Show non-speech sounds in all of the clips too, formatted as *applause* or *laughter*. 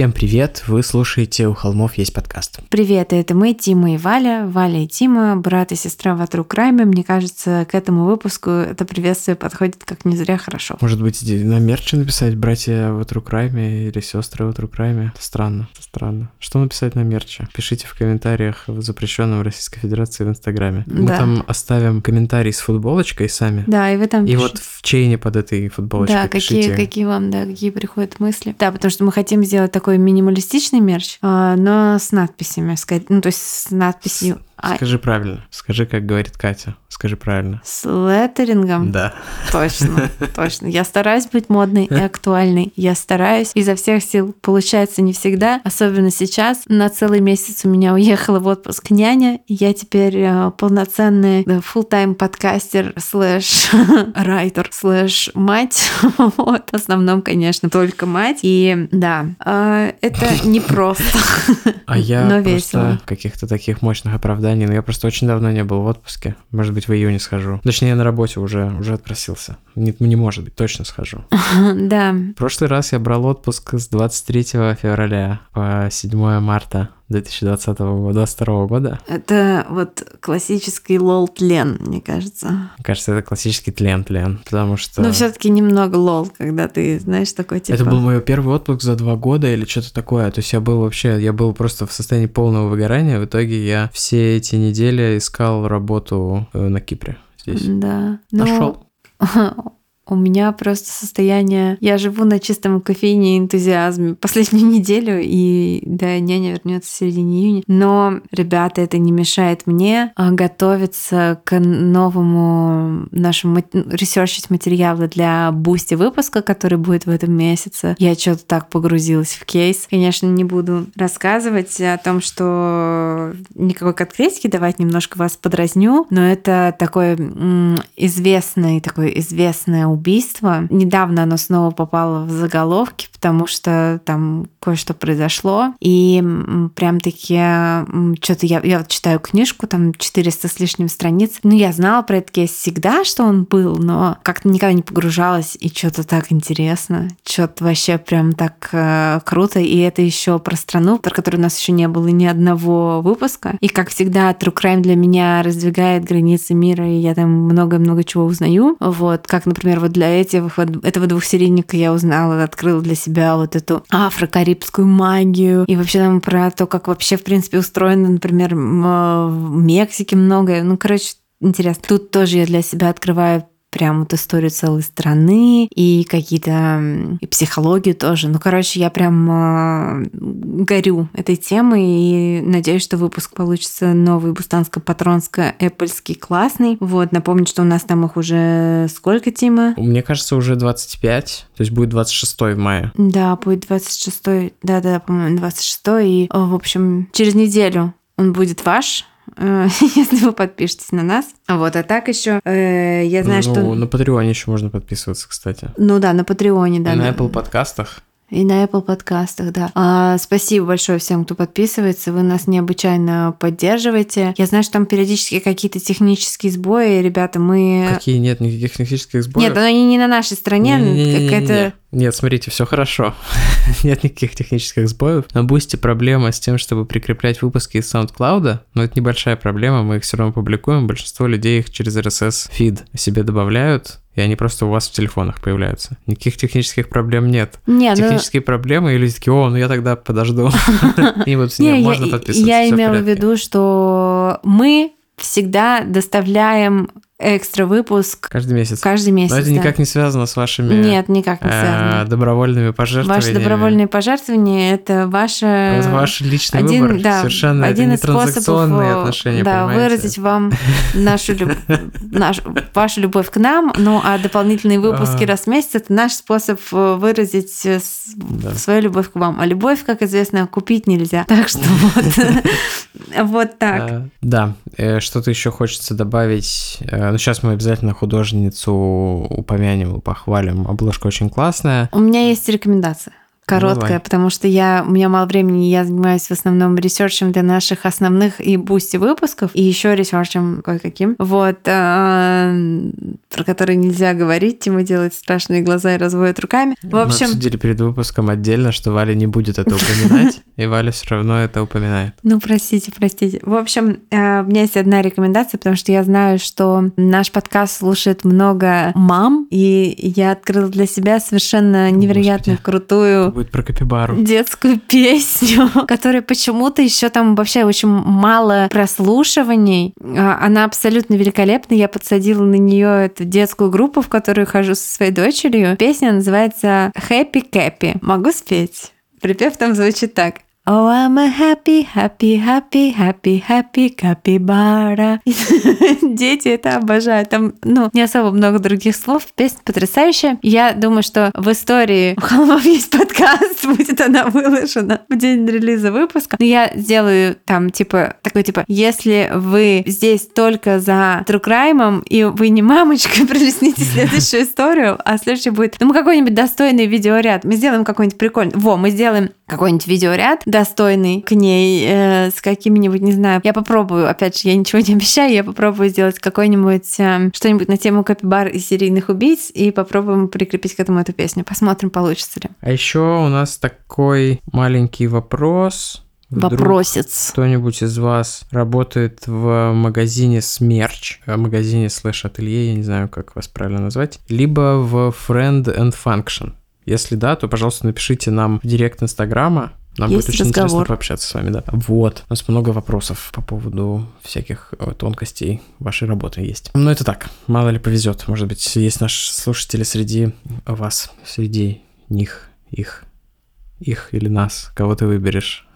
Всем привет! Вы слушаете «У холмов есть подкаст». Привет, это мы, Тима и Валя. Валя и Тима, брат и сестра в True Crime. Мне кажется, к этому выпуску это приветствие подходит как не зря хорошо. Может быть, на мерче написать «Братья в True Crime» или «Сестры в True Crime»? Это странно, это странно. Что написать на мерче? Пишите в комментариях в запрещенном Российской Федерации в Инстаграме. Да. Мы там оставим комментарий с футболочкой сами. Да, и вы там И пишите. вот в чейне под этой футболочкой Да, пишите. какие, какие вам, да, какие приходят мысли. Да, потому что мы хотим сделать такой минималистичный мерч, а, но с надписями, ну то есть с надписью Скажи правильно. Скажи, как говорит Катя. Скажи правильно. С леттерингом? Да. Точно, *laughs* точно. Я стараюсь быть модной и актуальной. Я стараюсь изо всех сил. Получается не всегда, особенно сейчас. На целый месяц у меня уехала в отпуск няня. Я теперь э, полноценный full-time подкастер слэш *laughs* райтер слэш мать. *laughs* Вот. В основном, конечно, только мать. И да, э, это непросто. *laughs* А я но весело. каких-то таких мощных оправданий но я просто очень давно не был в отпуске. Может быть, в июне схожу. Точнее, я на работе уже, уже отпросился. Не, не может быть, точно схожу. *laughs* Да. В прошлый раз я брал отпуск с 23 февраля по 7 марта 2020 года, 2022 года. Это вот классический лол-тлен, мне кажется. Мне кажется, это классический тлен-тлен, потому что... Но все таки немного лол, когда ты, знаешь, такой типа... Это был мой первый отпуск за два года или что-то такое. То есть я был вообще, я был просто в состоянии полного выгорания. В итоге я все эти недели искал работу э, на Кипре здесь. Да. Нашел. *laughs* У меня просто состояние... Я живу на чистом кофеине и энтузиазме последнюю *laughs* неделю, и да, няня вернется в середине июня. Но, ребята, это не мешает мне а, готовиться к новому нашему ресерчить материалы для Boosty выпуска, который будет в этом месяце. Я что-то так погрузилась в кейс. Конечно, не буду рассказывать о том, что никакой конкретики давать, немножко вас подразню, но это такое известное, такое известное убийство. Недавно оно снова попало в заголовки, потому что там кое-что произошло. И прям таки что-то я, я вот читаю книжку, там 400 с лишним страниц. Ну, я знала про этот кейс всегда, что он был, но как-то никогда не погружалась, и что-то так интересно. Что-то вообще прям так э, круто. И это еще про страну, про которую у нас еще не было ни одного выпуска. И как всегда, True Crime для меня раздвигает границы мира, и я там много-много чего узнаю. Вот, как, например, вот для этих, этого двухсерийника я узнала, открыла для себя вот эту афро-карибскую магию и вообще там про то, как вообще, в принципе, устроено, например, в Мексике многое. Ну, короче, интересно. Тут тоже я для себя открываю прям вот историю целой страны и какие-то и психологию тоже. Ну, короче, я прям э, горю этой темой и надеюсь, что выпуск получится новый бустанско-патронско-эппельский классный. Вот, напомню, что у нас там их уже сколько, Тима? Мне кажется, уже 25, то есть будет 26 в мае. Да, будет 26, да-да, по-моему, 26, и, в общем, через неделю он будет ваш, *laughs* если вы подпишетесь на нас. Вот, а так еще э, я знаю, ну, что... На Патреоне еще можно подписываться, кстати. Ну да, на Патреоне, да. И на Apple подкастах. И на Apple подкастах, да. А, спасибо большое всем, кто подписывается. Вы нас необычайно поддерживаете. Я знаю, что там периодически какие-то технические сбои. Ребята, мы... Какие? Нет никаких технических сбоев. Нет, они не на нашей стороне. Какая-то... Нет, смотрите, все хорошо. *laughs* Нет никаких технических сбоев. На Boosty проблема с тем, чтобы прикреплять выпуски из SoundCloud, но это небольшая проблема, мы их все равно публикуем. Большинство людей их через RSS feed себе добавляют, и они просто у вас в телефонах появляются. Никаких технических проблем нет. нет ну Технические ну... проблемы, и люди такие, о, ну я тогда подожду. *laughs* И вот можно подписываться. Я имела в виду, что мы всегда доставляем экстра выпуск Каждый месяц. каждый месяц. Но это да. никак не связано с вашими Нет, никак не э, связано. добровольными пожертвованиями. Ваши добровольные пожертвования это ваше Это ваш личный один, выбор. да, Совершенно один это не из способов транзакционные э, отношения, да, понимаете? выразить вам нашу, люб- наш- вашу любовь к нам, ну а дополнительные выпуски А. раз в месяц это наш способ э, выразить э, Да. свою любовь к вам. А любовь, как известно, купить нельзя. Так что вот, *laughs* вот так. А, Да, Э, что-то еще хочется добавить. Ну, сейчас мы обязательно художницу упомянем похвалим. Обложка очень классная. У меня есть рекомендация. Короткая, Давай. потому что я, у меня мало времени, я занимаюсь в основном ресерчем для наших основных и Boosty выпусков, и еще ресерчем кое-каким. Вот, а, про которые нельзя говорить, Тима делает страшные глаза и разводит руками. В Мы общем, обсудили перед выпуском отдельно, что Валя не будет это упоминать, *laughs* и Валя все равно это упоминает. Ну, простите, простите. В общем, э, у меня есть одна рекомендация, потому что я знаю, что наш подкаст слушает много мам, и я открыла для себя совершенно невероятно крутую Будет про капибару. детскую *laughs* песню, которая почему-то еще там вообще очень мало прослушиваний. А, Она абсолютно великолепна. Я подсадила на нее эту детскую группу, в которую хожу со своей дочерью. Песня называется Happy Cappy. Могу спеть? Припев там звучит так. Oh, I'm a happy, happy, happy, happy, happy capybara. *laughs* Дети это обожают. Там, ну, не особо много других слов. Песня потрясающая. Я думаю, что в истории у холмов есть подкаст, *laughs* будет она выложена в день релиза выпуска. Но я сделаю там, типа, такой, типа, если вы здесь только за True Crime, и вы не мамочка, *laughs* пролистните следующую историю, а следующий будет, ну, мы какой-нибудь достойный видеоряд. Мы сделаем какой-нибудь прикольный. Во, мы сделаем какой-нибудь видеоряд достойный к ней э, с какими-нибудь, не знаю, я попробую, опять же, я ничего не *laughs* обещаю, я попробую сделать какой-нибудь э, что-нибудь на тему капибар и серийных убийц и попробуем прикрепить к этому эту песню. Посмотрим, получится ли. А еще у нас такой маленький вопрос. Вдруг Вопросец. Кто-нибудь из вас работает в магазине Смерч, в магазине слэш ателье, я не знаю, как вас правильно назвать, либо в Friend and Function. Если да, то, пожалуйста, напишите нам в директ Инстаграма. Нам Есть будет очень интересно разговор. пообщаться с вами, да. Вот. У нас много вопросов по поводу всяких э, тонкостей вашей работы есть. Но это так, мало ли повезет. Может быть, есть наши слушатели среди вас, среди них, их, их или нас. Кого ты выберешь?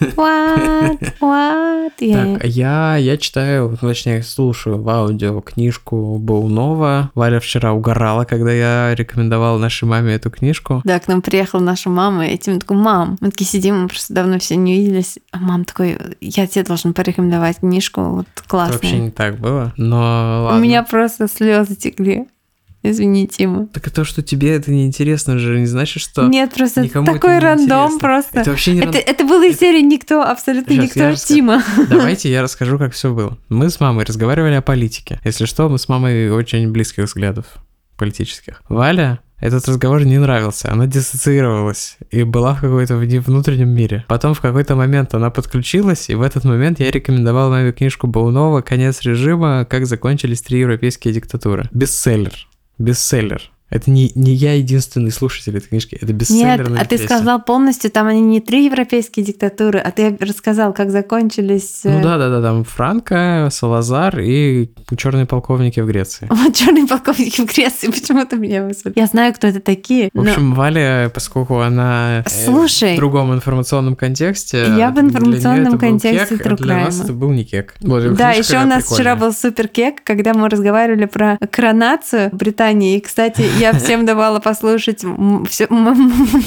What? What? Я- Так, а я, я читаю, ну, точнее, слушаю в аудио книжку Баунова. Валя вчера угорала, когда я рекомендовал нашей маме эту книжку. Да, к нам приехала наша мама, и Тим такой, мам, мы такие сидим, мы просто давно все не виделись. А мам такой, я тебе должен порекомендовать книжку, вот Это классная. вообще не так было, но У ладно. меня просто слезы текли. Извини, Тима. Так то, что тебе это не интересно же, не значит, что... Нет, просто это никому это такой не рандом интересно. просто. Это вообще не Это, ран- это было из серии никто, абсолютно Щас никто, я расскажу. Тима. Давайте я расскажу, как все было. Мы с мамой разговаривали о политике. Если что, мы с мамой очень близких взглядов политических. Валя этот разговор не нравился, она диссоциировалась и была в какой-то внутреннем мире. Потом в какой-то момент она подключилась, и в этот момент я рекомендовал мою книжку Баунова «Конец режима. Как закончились три европейские диктатуры». Бестселлер. Бестселлер. Это не, не я единственный слушатель этой книжки, это бестселлер Нет, а ты сказал полностью, там они не три европейские диктатуры, а ты рассказал, как закончились... Ну да, да, да, там Франко, Салазар и черные полковники в Греции. *laughs* Вот черные полковники в Греции *laughs* почему-то меня вызвали. Я знаю, кто это такие. В но- общем, Валя, поскольку она э, Слушай. в другом информационном контексте, Я в информационном контексте кек, а для нас это был не кек. Вот, Да, еще у нас прикольная. вчера был супер кек, когда мы разговаривали про коронацию в Британии. И, кстати, я всем давала послушать м,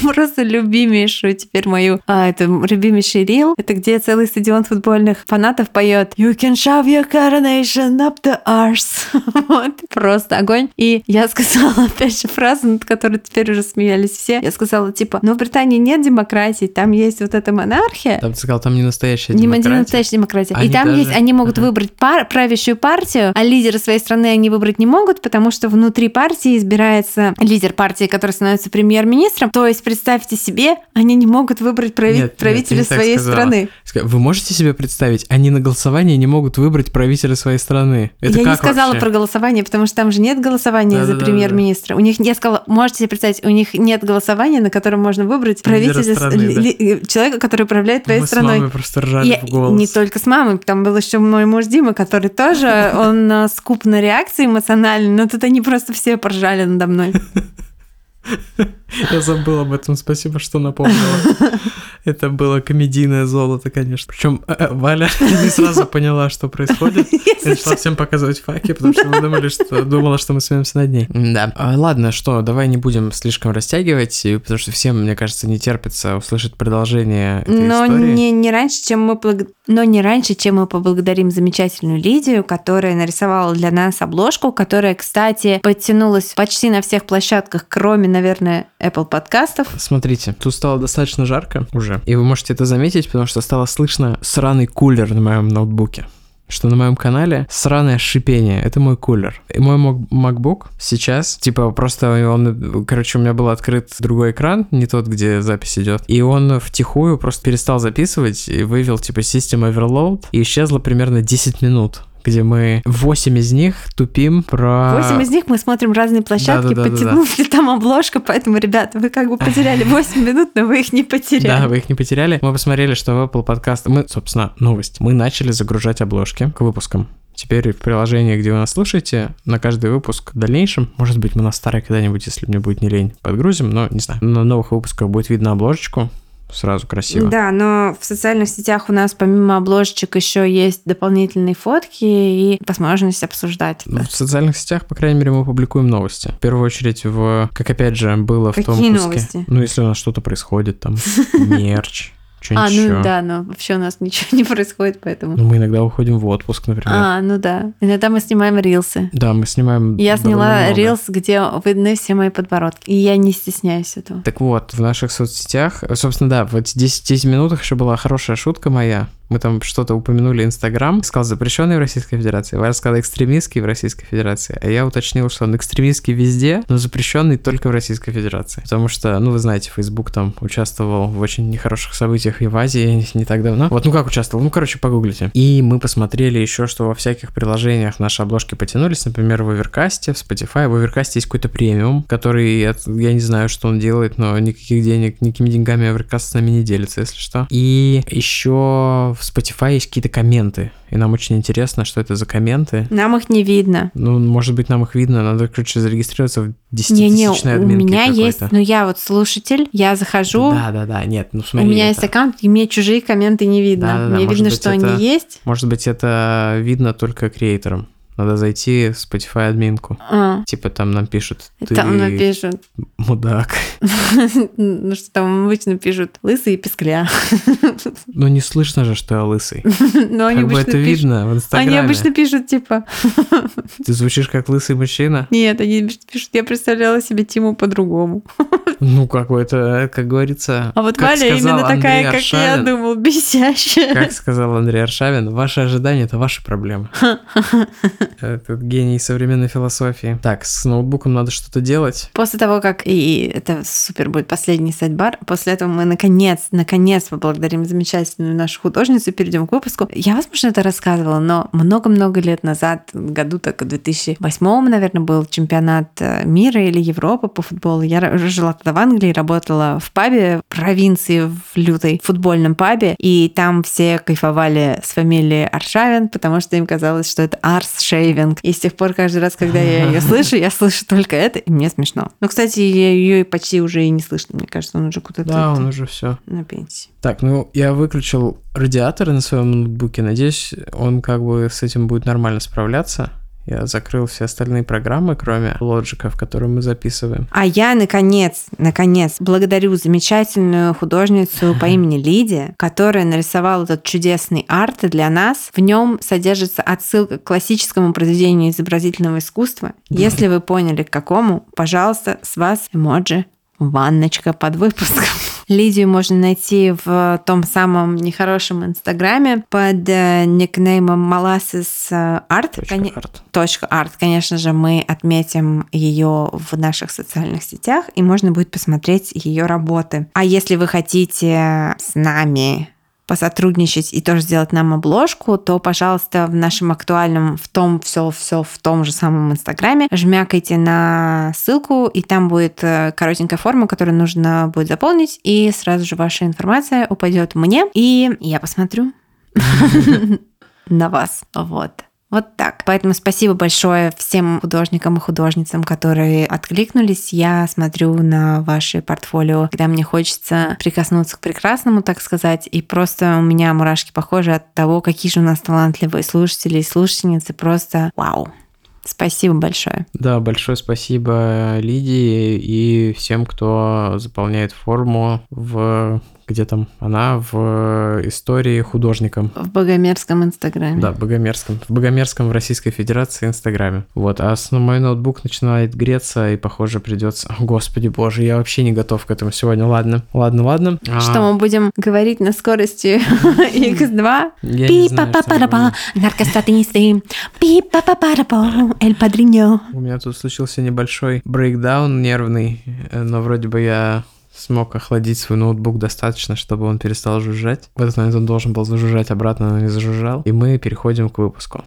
просто любимейшую теперь мою, а, это любимейший рил. Это где целый стадион футбольных фанатов поет You can shove your coronation up the arse. *laughs* Вот, просто огонь. И я сказала, опять же, фразу, над которой теперь уже смеялись все. Я сказала, типа, ну в Британии нет демократии, там есть вот эта монархия. Там ты сказал, там не настоящая Не демократия. настоящая демократия. Они и там даже- есть, они могут Ага. выбрать пар, правящую партию, а лидера своей страны они выбрать не могут, потому что внутри партии избирает появляется лидер партии, который становится премьер-министром. То есть, представьте себе, они не могут выбрать прави... Нет, нет, правителя ты не так своей страны. Вы можете себе представить, они на голосовании не могут выбрать правителя своей страны. Это я не сказала вообще? про голосование, потому что там же нет голосования за Да-да-да-да. премьер-министра. У них, я сказала, можете себе представить, у них нет голосования, на котором можно выбрать правителя, с- страны, да. ли- человека, который управляет твоей Мы с страной. мамой просто ржали Я- в голос. не только с мамой, там был еще мой муж Дима, который тоже, он э, скуп на реакции эмоциональные, но тут они просто все поржали надо мной. Я забыл об этом, спасибо, что напомнила. *laughs* Это было комедийное золото, конечно. Причем Валя *laughs* не сразу поняла, что происходит. *laughs* Начала всем показывать факи, потому что мы думали, что думала, что мы смеемся над ней. Да. А, Ладно, что, давай не будем слишком растягивать, потому что всем, мне кажется, не терпится услышать продолжение этой Но истории. не, не раньше, чем мы благ- но не раньше, чем мы поблагодарим замечательную Лидию, которая нарисовала для нас обложку, которая, кстати, подтянулась почти на всех площадках, кроме, наверное, Apple подкастов. Смотрите, тут стало достаточно жарко уже, и вы можете это заметить, потому что стало слышно сраный кулер на моем ноутбуке. Что на моем канале сраное шипение. Это мой кулер. И мой MacBook сейчас, типа, просто он, короче, у меня был открыт другой экран, не тот, где запись идет. И он втихую просто перестал записывать и вывел, типа, System Overload. И исчезло примерно 10 минут где мы 8 из них тупим про... Восемь из них мы смотрим разные площадки, Да-да-да-да-да. подтянулась ли там обложка, поэтому, ребята, вы как бы *laughs* потеряли 8 минут, но вы их не потеряли. Да, вы их не потеряли. Мы посмотрели, что в Apple Podcast... Мы, собственно, новость. Мы начали загружать обложки к выпускам. Теперь в приложении, где вы нас слушаете, на каждый выпуск в дальнейшем, может быть, мы на старый когда-нибудь, если мне будет не лень, подгрузим, но не знаю. На новых выпусках будет видно обложечку, сразу красиво. Да, но в социальных сетях у нас помимо обложечек еще есть дополнительные фотки и возможность обсуждать. Ну, В социальных сетях, по крайней мере, мы публикуем новости. В первую очередь, в, как опять же было в том Какие выпуске. новости? Ну, если у нас что-то происходит, там, *laughs* мерч, что-нибудь А, еще. ну да, но вообще у нас ничего *laughs* не происходит, поэтому... Ну, мы иногда уходим в отпуск, например. А, ну да. Иногда мы снимаем рилсы. Да, мы снимаем Я сняла много. рилс, где видны все мои подбородки. И я не стесняюсь этого. Так вот, в наших соцсетях, собственно, да, в эти 10, 10 минутах еще была хорошая шутка моя. Мы там что-то упомянули Инстаграм. Сказал запрещенный в Российской Федерации. Валя сказала экстремистский в Российской Федерации. А я уточнил, что он экстремистский везде, но запрещенный только в Российской Федерации. Потому что, ну, вы знаете, Facebook там участвовал в очень нехороших событиях и в Азии не так давно. Вот, ну как участвовал? Ну, короче, погуглите. И мы посмотрели еще, что во всяких приложениях наши обложки потянулись. Например, в Оверкасте, в Spotify. В Оверкасте есть какой-то премиум, который, от- я не знаю, что он делает, но никаких денег, никакими деньгами Оверкаст с нами не делится, если что. И еще в Spotify есть какие-то комменты. И нам очень интересно, что это за комменты. Нам их не видно. Ну, может быть, нам их видно, надо, короче, зарегистрироваться в Не-не, 10-тысячной у админке меня есть, ну я вот слушатель, я захожу, Да-да-да, нет, ну у смотри. меня это- есть аккаунт, и мне чужие комменты не видно. Да-да-да, мне может видно, быть, что это- они есть. Может быть, это видно только креаторам. Надо зайти в Spotify админку. А, Типа там нам пишут, ты там напишут, мудак. *laughs* ну что там обычно пишут, лысый и пескля. *laughs* Ну не слышно же, что я лысый. *laughs* Но они обычно это видно в Инстаграме. Они обычно пишут, типа, Ты звучишь как лысый мужчина. нет, они пишут, я представляла себе Тиму по-другому. Ну, как бы это, как говорится... А вот Валя именно такая, как я думал, бесящая. Как сказал Андрей Аршавин, ваши ожидания — это ваши проблемы. Этот гений современной философии. Так, с ноутбуком надо что-то делать. После того, как и это супер будет последний sidebar, после этого мы наконец, наконец поблагодарим замечательную нашу художницу и перейдем к выпуску. Я, возможно, это рассказывала, но много-много лет назад, году так в 2008, наверное, был чемпионат э, мира или Европы по футболу. Я жила тогда в Англии, работала в пабе провинции в лютой футбольном пабе, и там все кайфовали с фамилией Аршавин, потому что им казалось, что это arse shaving. И с тех пор каждый раз, когда я ее *laughs* слышу, я слышу только это, и мне смешно. Ну, кстати, ее почти уже и не слышно. Мне кажется, он уже куда-то Да, он уже все. на пенсии. Так, ну я выключил радиаторы на своем ноутбуке. Надеюсь, он как бы с этим будет нормально справляться. Я закрыл все остальные программы, кроме Logic, в котором мы записываем. А я, наконец, наконец, благодарю замечательную художницу по имени Лидия, которая нарисовала этот чудесный арт для нас. В нем содержится отсылка к классическому произведению изобразительного искусства. Если вы поняли, к какому, пожалуйста, с вас эмоджи ванночка под выпуском. *laughs* Лидию можно найти в том самом нехорошем инстаграме под э, никнеймом Molasses Art. Точка арт. Точка арт. Конечно же, мы отметим ее в наших социальных сетях, и можно будет посмотреть ее работы. А если вы хотите с нами посотрудничать и тоже сделать нам обложку, то, пожалуйста, в нашем актуальном, в том, все, все в том же самом Инстаграме, жмякайте на ссылку, и там будет э, коротенькая форма, которую нужно будет заполнить, и сразу же ваша информация упадет мне, и я посмотрю *laughs* на вас. Вот. Вот так. Поэтому спасибо большое всем художникам и художницам, которые откликнулись. Я смотрю на ваши портфолио, когда мне хочется прикоснуться к прекрасному, так сказать, и просто у меня мурашки похожи от того, какие же у нас талантливые слушатели и слушательницы. Просто вау. Спасибо большое. Да, большое спасибо Лидии и всем, кто заполняет форму в где там она в истории художником. В Богомерзком Инстаграме. Да, в Богомерзком. В Богомерзком в Российской Федерации Инстаграме. Вот, а с, мой ноутбук начинает греться, и, похоже, придется... Господи боже, я вообще не готов к этому сегодня. Ладно, ладно, ладно. Что, а... мы будем говорить на скорости X2? пи па па па па наркостатинисты, пи па па па па эль падриньо. У меня тут случился небольшой брейкдаун нервный, но вроде бы я смог охладить свой ноутбук достаточно, чтобы он перестал жужжать. В этот момент он должен был зажужжать обратно, но не зажужжал. И мы переходим к выпуску.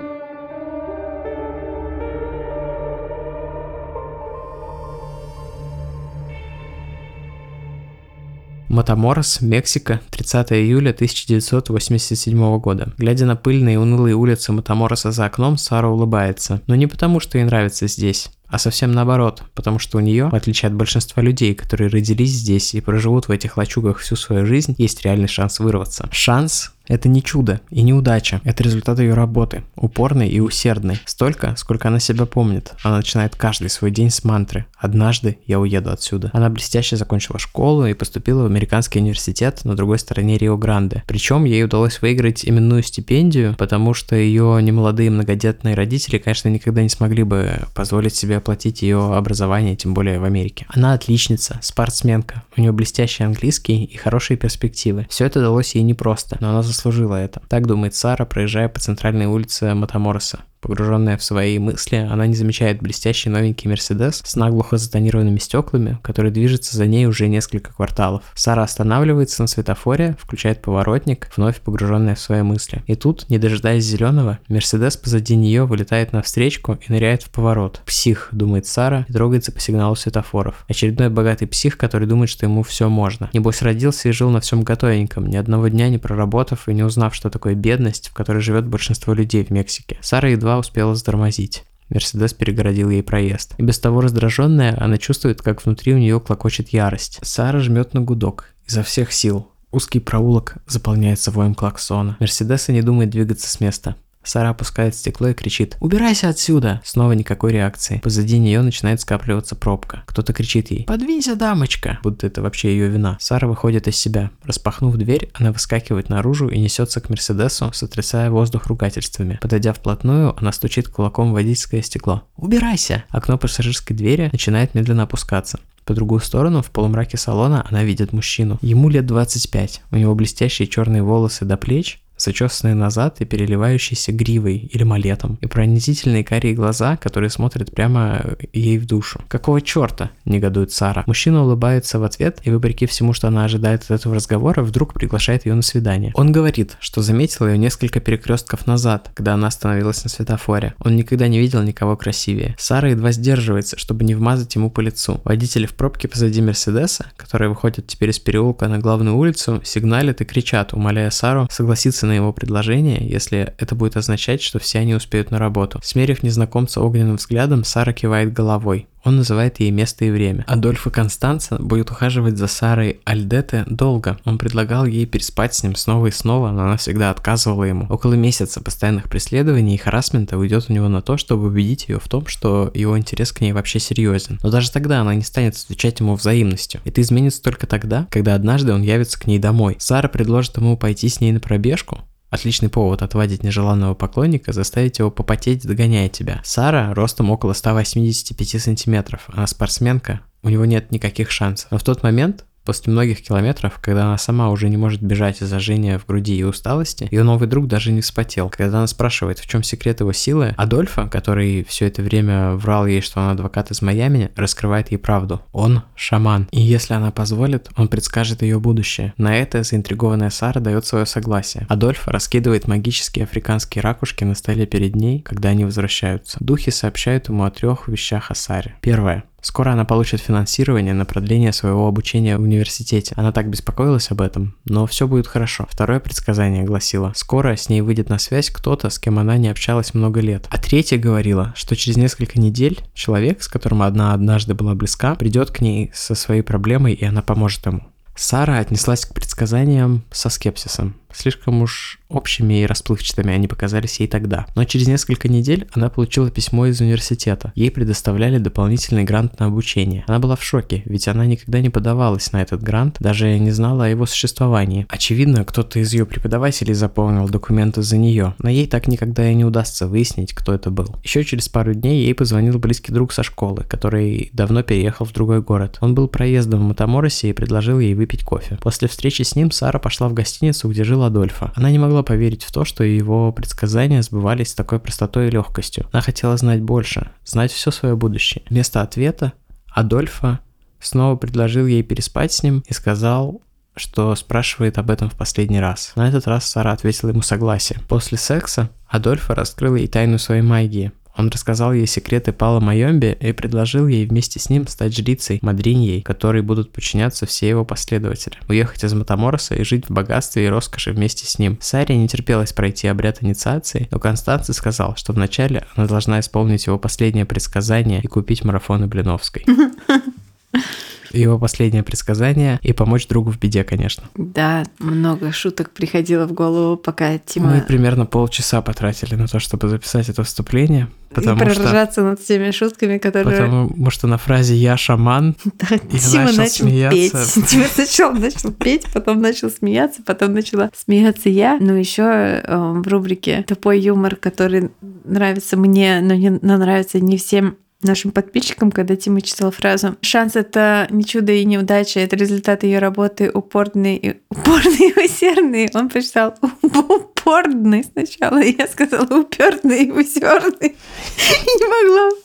Матаморос, Мексика, 30 июля 1987 года. Глядя на пыльные и унылые улицы Матамороса за окном, Сара улыбается. Но не потому, что ей нравится здесь а совсем наоборот, потому что у нее, в отличие от большинства людей, которые родились здесь и проживут в этих лачугах всю свою жизнь, есть реальный шанс вырваться. Шанс это не чудо и не удача, это результат ее работы, упорной и усердной, столько, сколько она себя помнит. Она начинает каждый свой день с мантры «Однажды я уеду отсюда». Она блестяще закончила школу и поступила в американский университет на другой стороне Рио-Гранде. Причем ей удалось выиграть именную стипендию, потому что ее немолодые многодетные родители, конечно, никогда не смогли бы позволить себе оплатить ее образование, тем более в Америке. Она отличница, спортсменка, у нее блестящий английский и хорошие перспективы. Все это далось ей непросто, но она заслужила это. Так думает Сара, проезжая по центральной улице Матамороса. Погруженная в свои мысли, она не замечает блестящий новенький Мерседес с наглухо затонированными стеклами, который движется за ней уже несколько кварталов. Сара останавливается на светофоре, включает поворотник, вновь погруженная в свои мысли. И тут, не дожидаясь зеленого, Мерседес позади нее вылетает на встречку и ныряет в поворот. Псих, думает Сара, и трогается по сигналу светофоров. Очередной богатый псих, который думает, что ему все можно. Небось родился и жил на всем готовеньком, ни одного дня не проработав и не узнав, что такое бедность, в которой живет большинство людей в Мексике. Сара едва едва успела затормозить. Мерседес перегородил ей проезд. И без того раздраженная, она чувствует, как внутри у нее клокочет ярость. Сара жмет на гудок изо всех сил. Узкий проулок заполняется воем клаксона. Мерседеса не думает двигаться с места. Сара опускает стекло и кричит «Убирайся отсюда!». Снова никакой реакции. Позади нее начинает скапливаться пробка. Кто-то кричит ей «Подвинься, дамочка!», будто это вообще ее вина. Сара выходит из себя. Распахнув дверь, она выскакивает наружу и несется к Мерседесу, сотрясая воздух ругательствами. Подойдя вплотную, она стучит кулаком в водительское стекло. «Убирайся!». Окно пассажирской двери начинает медленно опускаться. По другую сторону, в полумраке салона, она видит мужчину. Ему лет 25. У него блестящие черные волосы до плеч, зачесанные назад и переливающиеся гривой или малетом, и пронизительные карие глаза, которые смотрят прямо ей в душу. «Какого черта?» – негодует Сара. Мужчина улыбается в ответ и, вопреки всему, что она ожидает от этого разговора, вдруг приглашает ее на свидание. Он говорит, что заметил ее несколько перекрестков назад, когда она остановилась на светофоре. Он никогда не видел никого красивее. Сара едва сдерживается, чтобы не вмазать ему по лицу. Водители в пробке позади Мерседеса, которые выходят теперь из переулка на главную улицу, сигналят и кричат, умоляя Сару согласиться на на его предложение, если это будет означать, что все они успеют на работу. Смерив незнакомца огненным взглядом, Сара кивает головой. Он называет ей место и время. Адольф и Констанца будет ухаживать за Сарой Альдете долго. Он предлагал ей переспать с ним снова и снова, но она всегда отказывала ему. Около месяца постоянных преследований и харасмента уйдет у него на то, чтобы убедить ее в том, что его интерес к ней вообще серьезен. Но даже тогда она не станет отвечать ему взаимностью. Это изменится только тогда, когда однажды он явится к ней домой. Сара предложит ему пойти с ней на пробежку, Отличный повод отводить нежеланного поклонника, заставить его попотеть, догоняя тебя. Сара ростом около 185 сантиметров, она спортсменка, у него нет никаких шансов. Но в тот момент, После многих километров, когда она сама уже не может бежать из-за жжения в груди и усталости, ее новый друг даже не вспотел. Когда она спрашивает, в чем секрет его силы, Адольфа, который все это время врал ей, что он адвокат из Майами, раскрывает ей правду. Он шаман. И если она позволит, он предскажет ее будущее. На это заинтригованная Сара дает свое согласие. Адольф раскидывает магические африканские ракушки на столе перед ней, когда они возвращаются. Духи сообщают ему о трех вещах о Саре. Первое. Скоро она получит финансирование на продление своего обучения в университете. Она так беспокоилась об этом, но все будет хорошо. Второе предсказание гласило, скоро с ней выйдет на связь кто-то, с кем она не общалась много лет. А третье говорило, что через несколько недель человек, с которым она однажды была близка, придет к ней со своей проблемой, и она поможет ему. Сара отнеслась к предсказаниям со скепсисом. Слишком уж общими и расплывчатыми они показались ей тогда. Но через несколько недель она получила письмо из университета. Ей предоставляли дополнительный грант на обучение. Она была в шоке, ведь она никогда не подавалась на этот грант, даже не знала о его существовании. Очевидно, кто-то из ее преподавателей заполнил документы за нее, но ей так никогда и не удастся выяснить, кто это был. Еще через пару дней ей позвонил близкий друг со школы, который давно переехал в другой город. Он был проездом в Матаморосе и предложил ей выпить кофе. После встречи с ним Сара пошла в гостиницу, где жила Адольфа. Она не могла поверить в то, что его предсказания сбывались с такой простотой и легкостью. Она хотела знать больше, знать все свое будущее. Вместо ответа Адольфа снова предложил ей переспать с ним и сказал, что спрашивает об этом в последний раз. На этот раз Сара ответила ему согласие. После секса Адольфа раскрыла ей тайну своей магии – он рассказал ей секреты Пала Майомби и предложил ей вместе с ним стать жрицей Мадриньей, которой будут подчиняться все его последователи. Уехать из Матамороса и жить в богатстве и роскоши вместе с ним. Саре не терпелось пройти обряд инициации, но Констанций сказал, что вначале она должна исполнить его последнее предсказание и купить марафоны Блиновской. *laughs* его последнее предсказание и помочь другу в беде, конечно. Да, много шуток приходило в голову, пока Тима... Мы примерно полчаса потратили на то, чтобы записать это вступление. Потому и проржаться что... над всеми шутками, которые... Потому что на фразе «я шаман» *laughs* да, Тима начал, начал смеяться. петь. *laughs* Тима сначала начал петь, потом начал смеяться, потом начала смеяться я. Но еще э, в рубрике «Тупой юмор», который нравится мне, но не но нравится не всем нашим подписчикам, когда Тима читал фразу «Шанс — это не чудо и неудача, это результат ее работы упорный и, *laughs* упорный и усердный». Он прочитал «упорный» сначала, я сказала «упертный и усердный». *laughs* Не могла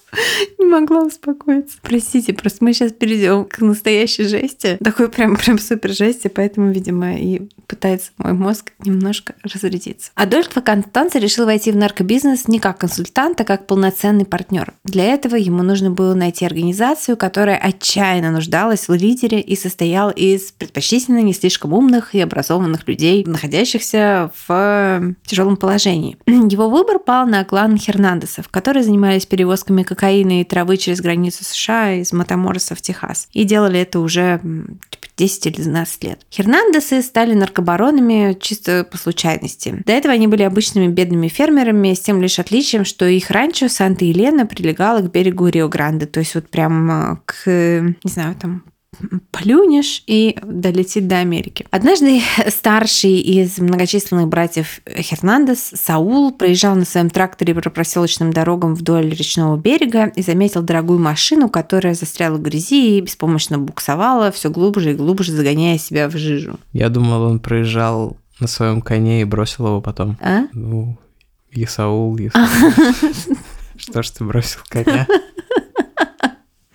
не могла успокоиться. Простите, просто мы сейчас перейдем к настоящей жести. Такой прям, прям супер жести, поэтому, видимо, и пытается мой мозг немножко разрядиться. Адольф Констанца решил войти в наркобизнес не как консультант, а как полноценный партнер. Для этого ему нужно было найти организацию, которая отчаянно нуждалась в лидере и состояла из предпочтительно не слишком умных и образованных людей, находящихся в тяжелом положении. *clears throat* Его выбор пал на клан Хернандесов, которые занимались перевозками кокаина и травы через границу США из Матамороса в Техас. И делали это уже 10 или 12 лет. Хернандесы стали наркобаронами чисто по случайности. До этого они были обычными бедными фермерами с тем лишь отличием, что их ранчо Санта-Елена прилегало к берегу Рио-Гранде, то есть вот прям к, не знаю, там плюнешь и долетит до Америки. Однажды старший из многочисленных братьев Хернандес, Саул, проезжал на своем тракторе по проселочным дорогам вдоль речного берега и заметил дорогую машину, которая застряла в грязи и беспомощно буксовала, все глубже и глубже загоняя себя в жижу. Я думал, он проезжал на своем коне и бросил его потом. А? Ну, Исаул, Исаул. Что ж ты бросил коня? *laughs*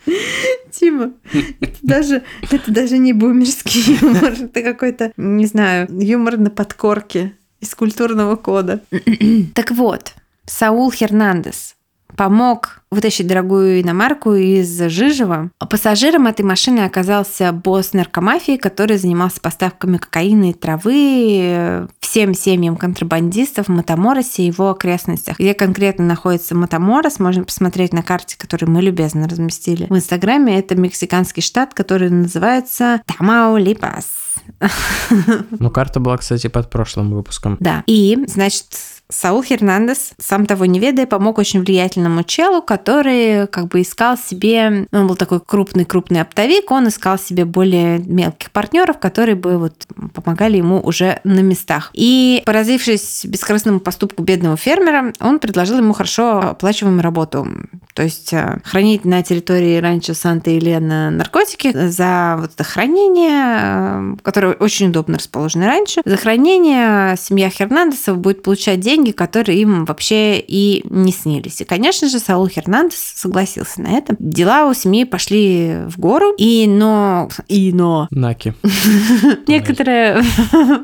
*laughs* Тима, это даже, это даже не бумерский юмор, это какой-то, не знаю, юмор на подкорке из культурного кода. так вот, Саул Хернандес помог вытащить дорогую иномарку из Жижева. Пассажиром этой машины оказался босс наркомафии, который занимался поставками кокаина и травы всем семьям контрабандистов в Матаморосе и его окрестностях. Где конкретно находится Матаморос, можно посмотреть на карте, которую мы любезно разместили в Инстаграме. Это мексиканский штат, который называется Тамаулипас. Ну, карта была, кстати, под прошлым выпуском. Да. И, значит, Саул Хернандес, сам того не ведая, помог очень влиятельному челу, который как бы искал себе, ну, он был такой крупный-крупный оптовик, он искал себе более мелких партнеров, которые бы вот помогали ему уже на местах. И поразившись бескорыстному поступку бедного фермера, он предложил ему хорошо оплачиваемую работу. То есть э, хранить на территории ранчо Санта-Елена наркотики за вот это хранение, э, которое очень удобно расположено раньше, за хранение семья Хернандесов будет получать деньги, которые им вообще и не снились. И, конечно же, Саул Хернандес согласился на это. Дела у семьи пошли в гору, и но... И но... Наки. *laughs* Некоторое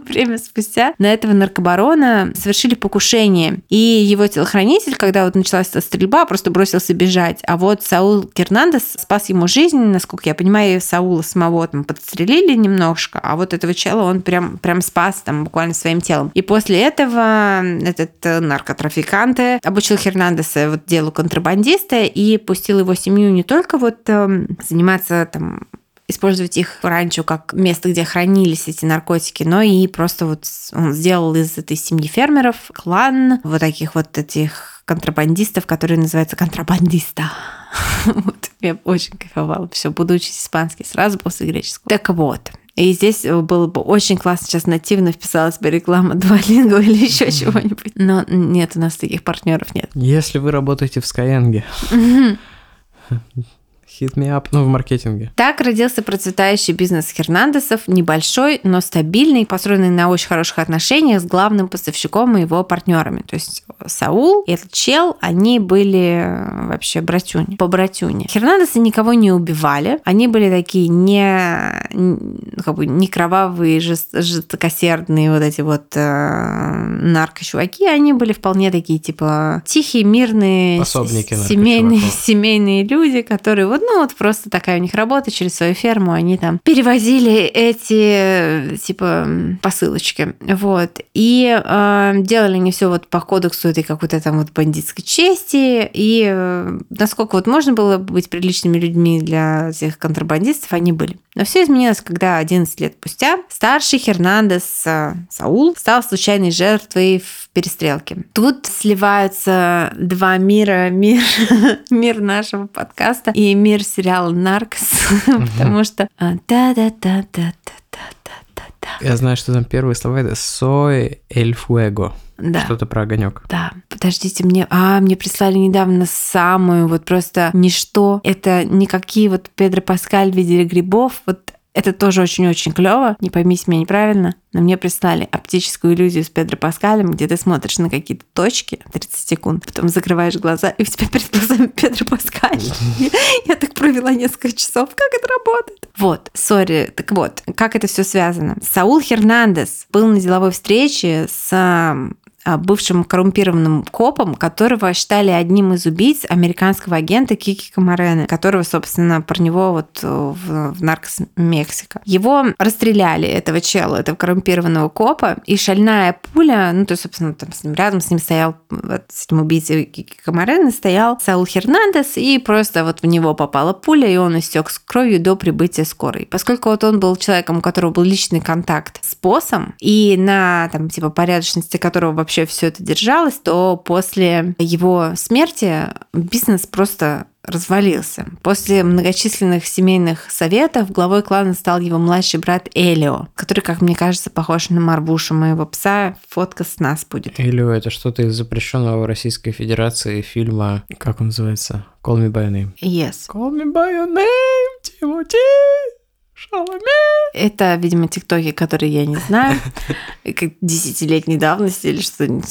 время спустя на этого наркобарона совершили покушение. И его телохранитель, когда вот началась эта стрельба, просто бросился бежать. А вот Саул Гернандес спас ему жизнь. Насколько я понимаю, Саула самого там подстрелили немножко, а вот этого чела он прям, прям спас там буквально своим телом. И после этого этот э, наркотрафикант обучил Хернандеса вот делу контрабандиста и пустил его семью не только вот э, заниматься там использовать их раньше как место, где хранились эти наркотики, но и просто вот он сделал из этой семьи фермеров клан вот таких вот этих контрабандистов, которые называются контрабандиста. *laughs* Вот, я очень кайфовала. Все, буду учить испанский сразу после греческого. Так вот, и здесь было бы очень классно, сейчас нативно вписалась бы реклама *laughs* Duolingo или еще чего-нибудь. Но нет, у нас таких партнеров нет. Если вы работаете в Skyeng, Hit me up, ну, в маркетинге. Так родился процветающий бизнес Хернандесов, небольшой, но стабильный, построенный на очень хороших отношениях с главным поставщиком и его партнерами. То есть Саул и этот чел, они были вообще братюни, по братюне. Хернандесы никого не убивали, они были такие не, как бы, не кровавые, жест, жестокосердные вот эти вот э, наркочуваки, они были вполне такие, типа, тихие, мирные, Пособники семейные, *laughs* семейные люди, которые вот, ну вот просто такая у них работа через свою ферму, они там перевозили эти типа посылочки, вот, и э, делали не все вот по кодексу этой какой-то там вот бандитской чести, и э, насколько вот можно было быть приличными людьми для этих контрабандистов, они были. Но все изменилось, когда 11 лет спустя старший Хернандес э, Саул стал случайной жертвой в перестрелке. Тут сливаются два мира, мир, *laughs* мир нашего подкаста и мир сериала «Наркос», *laughs* потому что да-да-да-да-да-да-да. Я знаю, что там первые слова это «Soy el fuego». Да. Что-то про огонек. Да. Подождите, мне... А, мне прислали недавно самую вот просто ничто. Это никакие вот Педро Паскаль видели грибов. Вот это тоже очень-очень клево. Не поймите меня неправильно, но мне прислали оптическую иллюзию с Педро Паскалем, где ты смотришь на какие-то точки 30 секунд, потом закрываешь глаза, и у тебя перед глазами *laughs* Педро Паскаль. *laughs* Я так провела несколько часов. Как это работает? Вот, сори. Так вот, как это все связано? Саул Хернандес был на деловой встрече с бывшим коррумпированным копом, которого считали одним из убийц американского агента Кики Камарены, которого, собственно, про него вот в, в Наркос Мексика. Его расстреляли, этого чела, этого коррумпированного копа, и шальная пуля, ну, то, собственно, там с ним рядом с ним стоял, вот, с этим убийцей Кики Камарены стоял Саул Хернандес, и просто вот в него попала пуля, и он истек с кровью до прибытия скорой. Поскольку вот он был человеком, у которого был личный контакт с боссом, и на, там, типа, порядочности которого вообще вообще все это держалось, то после его смерти бизнес просто развалился. После многочисленных семейных советов главой клана стал его младший брат Элио, который, как мне кажется, похож на Марбуша моего пса. Фотка с нас будет. Элио — это что-то из запрещенного в Российской Федерации фильма, как он называется? Call me by your name. Yes. Call me by your name, Тимоти! Шаломе. Это, видимо, тиктоки, которые я не знаю, *laughs* как десятилетней давности или что-то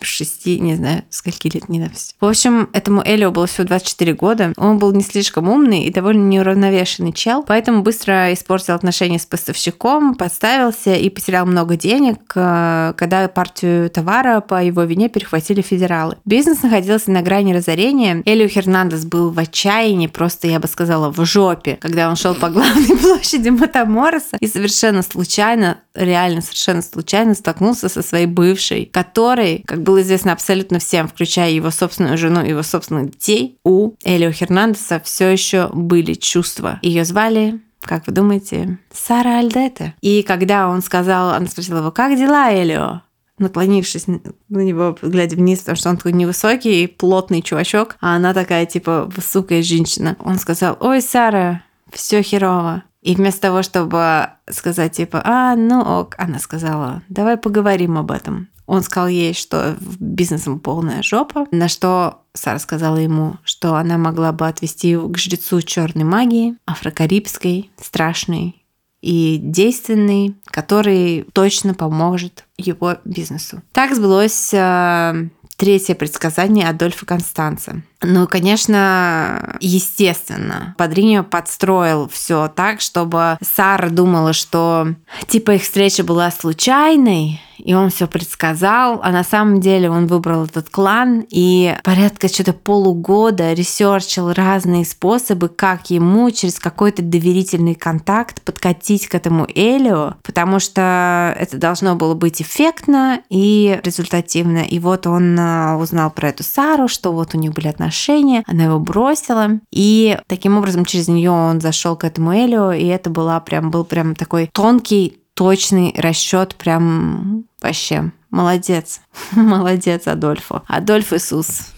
шести, не знаю, скольки лет недавности. В общем, этому Элио было всего 24 года. Он был не слишком умный и довольно неуравновешенный чел, поэтому быстро испортил отношения с поставщиком, подставился и потерял много денег, э, когда партию товара по его вине перехватили федералы. Бизнес находился на грани разорения. Элио Хернандес был в отчаянии, просто, я бы сказала, в жопе, когда он шел по главной *laughs* площади Матамороса и совершенно случайно, реально совершенно случайно столкнулся со своей бывшей, которой, как было известно абсолютно всем, включая его собственную жену и его собственных детей, у Элио Хернандеса все еще были чувства. Ее звали как вы думаете, Сара Альдета. И когда он сказал, она спросила его, как дела, Элио? наклонившись на него, глядя вниз, потому что он такой невысокий, плотный чувачок, а она такая, типа, высокая женщина. Он сказал, ой, Сара, все херово. И вместо того, чтобы сказать, типа, а, ну ок, она сказала, давай поговорим об этом. Он сказал ей, что бизнесом полная жопа, на что Сара сказала ему, что она могла бы отвести его к жрецу черной магии, афрокарибской, страшной и действенный, который точно поможет его бизнесу. Так сбылось э, третье предсказание Адольфа Констанца. Ну, конечно, естественно, Падриньо подстроил все так, чтобы Сара думала, что типа их встреча была случайной, и он все предсказал, а на самом деле он выбрал этот клан и порядка что-то полугода ресерчил разные способы, как ему через какой-то доверительный контакт подкатить к этому Элио, потому что это должно было быть эффектно и результативно. И вот он а, узнал про эту Сару, что вот у них были отношения отношения, она его бросила, и таким образом через нее он зашел к этому Элио, и это была прям, был прям такой тонкий, точный расчет, прям вообще молодец, *laughs* молодец Адольфо, Адольф Иисус.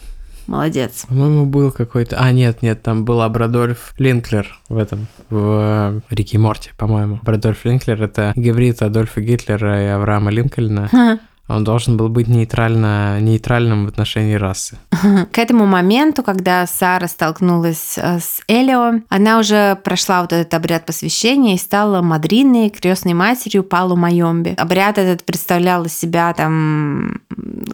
Молодец. По-моему, был какой-то... А, нет, нет, там был Абрадольф Линклер в этом, в Рике Морте, по-моему. Абрадольф Линклер — это гибрид Адольфа Гитлера и Авраама Линкольна. Он должен был быть нейтрально, нейтральным в отношении расы. *laughs* К этому моменту, когда Сара столкнулась э, с Элио, она уже прошла вот этот обряд посвящения и стала мадриной, крестной матерью Палу Майомби. Обряд этот представлял из себя там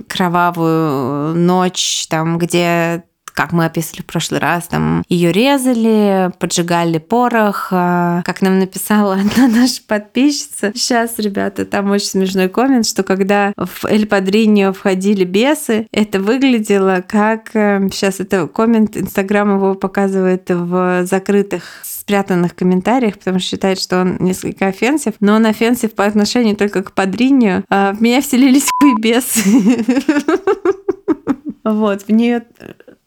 кровавую ночь, там, где как мы описывали в прошлый раз, там ее резали, поджигали порох, а, как нам написала *laughs* одна наша подписчица. Сейчас, ребята, там очень смешной коммент, что когда в Эль Падриньо входили бесы, это выглядело как... Сейчас э, это коммент, Инстаграм его показывает в закрытых спрятанных комментариях, потому что считает, что он несколько offensive, но он offensive по отношению только к Падриньо. А в меня вселились *laughs* хуй бесы. *laughs* Вот, в нее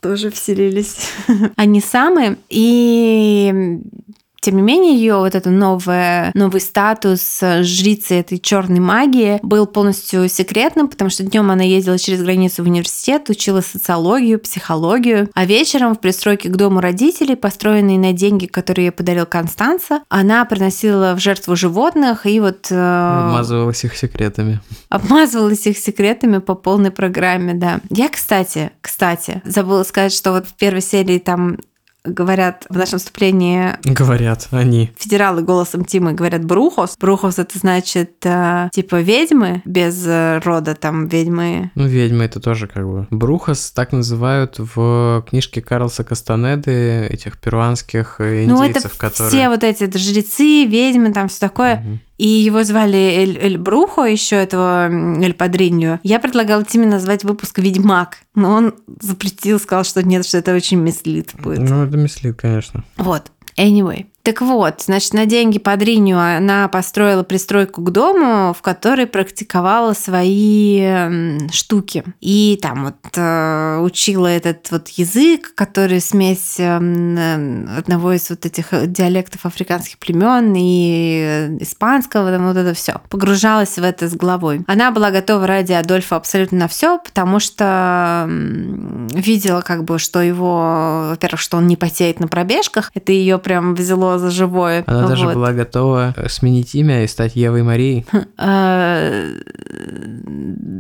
тоже вселились. Они самые. И тем не менее, ее вот этот новый, новый статус жрицы этой черной магии был полностью секретным, потому что днем она ездила через границу в университет, учила социологию, психологию, а вечером в пристройке к дому родителей, построенной на деньги, которые ей подарил Констанца, она приносила в жертву животных и вот... Э, обмазывалась их секретами. Обмазывалась их секретами по полной программе, да. Я, кстати, кстати, забыла сказать, что вот в первой серии там говорят в нашем вступлении... Говорят, они. Федералы голосом Тимы говорят брухос. Брухос это значит э, типа ведьмы без э, рода там ведьмы. Ну, ведьмы это тоже как бы. Брухос так называют в книжке Карлса Кастанеды этих перуанских индейцев, ну, это которые... все вот эти жрецы, ведьмы, там все такое. Угу и его звали Эль, Эль Брухо, еще этого Эль Падриньо. Я предлагала Тиме назвать выпуск «Ведьмак», но он запретил, сказал, что нет, что это очень мислит будет. Ну, это мислит, конечно. Вот. Anyway. Так вот, значит, на деньги Падриню она построила пристройку к дому, в которой практиковала свои штуки. И там вот э, учила этот вот язык, который смесь эм, одного из вот этих диалектов африканских племен и испанского, там вот это все. Погружалась в это с головой. Она была готова ради Адольфа абсолютно на все, потому что видела как бы, что его, во-первых, что он не потеет на пробежках. Это ее прям взяло за живое. Она вот. даже была готова сменить имя и стать Евой Марией. *laughs* А,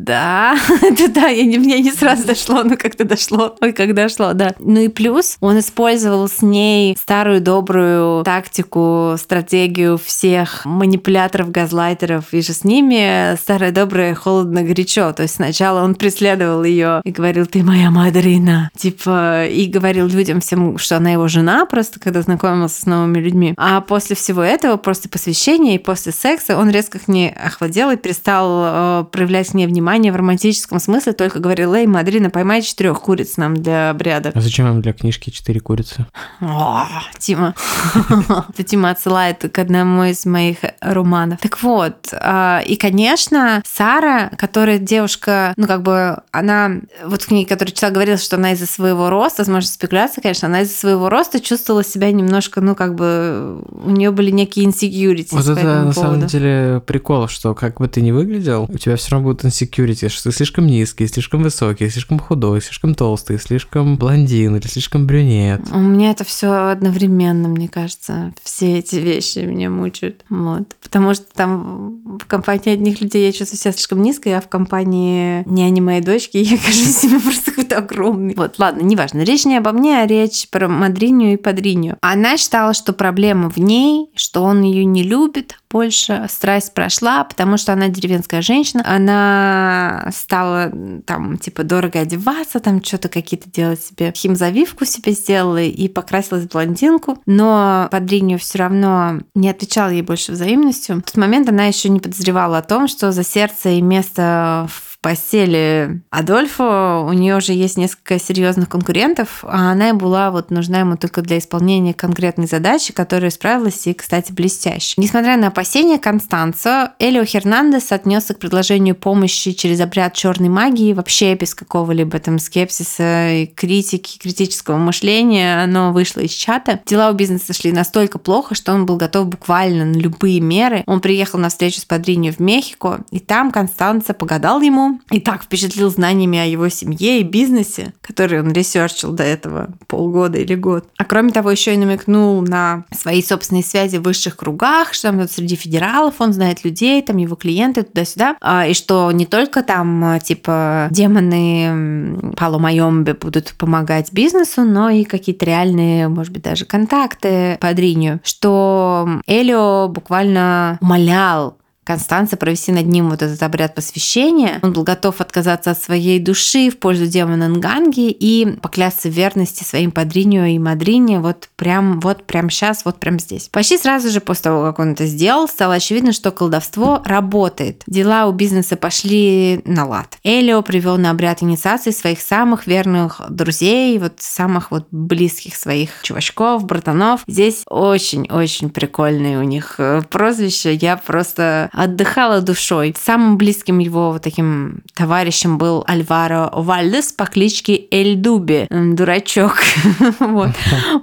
да, *laughs* да, я не, мне не сразу дошло, но как-то дошло. Ой, как дошло, да. Ну и плюс он использовал с ней старую добрую тактику, стратегию всех манипуляторов, газлайтеров, и же с ними старая добрая холодно-горячо. То есть сначала он преследовал ее и говорил, ты моя мадрина. Типа, и говорил людям всем, что она его жена, просто когда знакомился с новыми людьми. А после всего этого, после посвящения и после секса, он резко к ней охладел и перестал э, проявлять к ней внимание в романтическом смысле, только говорил, эй, Мадрина, поймай четырех куриц нам для обряда. А зачем вам для книжки четыре курицы? О, Тима. *laughs* Это Тима отсылает к одному из моих романов. Так вот, э, и, конечно, Сара, которая девушка, ну, как бы, она, вот в книге, которую читала, говорила, что она из-за своего роста, возможно, спекуляция, конечно, она из-за своего роста чувствовала себя немножко, ну, как бы у нее были некие insecurities Вот это на поводу. самом деле прикол, что как бы ты ни выглядел, у тебя все равно будут insecurity, что ты слишком низкий, слишком высокий, слишком худой, слишком толстый, слишком блондин или слишком брюнет. У меня это все одновременно, мне кажется. Все эти вещи меня мучают. Вот. Потому что там в компании одних людей я чувствую себя слишком низкой, а в компании няни моей дочки я *laughs* кажусь себе просто какой-то огромный. Вот, ладно, неважно. Речь не обо мне, а речь про мадриню и падриню. Она считала, что проблема в ней, что он ее не любит больше. Страсть прошла, потому что она деревенская женщина. Она стала там, типа, дорого одеваться, там что-то какие-то делать себе. Химзавивку себе сделала и покрасилась в блондинку. Но падриню все равно не отвечала ей больше взаимностью. В тот момент она еще не подозревала о том, что за сердце и место в постели Адольфо, у нее уже есть несколько серьезных конкурентов, а она была вот нужна ему только для исполнения конкретной задачи, которая справилась и, кстати, блестяще. Несмотря на опасения Констанцо, Элио Хернандес отнесся к предложению помощи через обряд черной магии вообще без какого-либо там скепсиса и критики, критического мышления. Оно вышло из чата. Дела у бизнеса шли настолько плохо, что он был готов буквально на любые меры. Он приехал на встречу с Падринью в Мехико, и там Констанца погадал ему, и так впечатлил знаниями о его семье и бизнесе, который он ресерчил до этого полгода или год. А кроме того, еще и намекнул на свои собственные связи в высших кругах, что там вот среди федералов он знает людей, там его клиенты туда-сюда, а, и что не только там а, типа демоны Пало Майомбе будут помогать бизнесу, но и какие-то реальные, может быть, даже контакты Падриньо, что Элио буквально умолял Констанца провести над ним вот этот обряд посвящения. Он был готов отказаться от своей души в пользу демона Нганги и поклясться в верности своим падриню и мадрине вот прям, вот прям сейчас, вот прям здесь. Почти сразу же после того, как он это сделал, стало очевидно, что колдовство работает. Дела у бизнеса пошли на лад. Элио привел на обряд инициации своих самых верных друзей, вот самых вот близких своих чувачков, братанов. Здесь очень-очень прикольные у них э, прозвища. Я просто отдыхала душой. Самым близким его вот таким товарищем был Альваро Вальдес по кличке Эль Дуби. Дурачок. *laughs* Вот.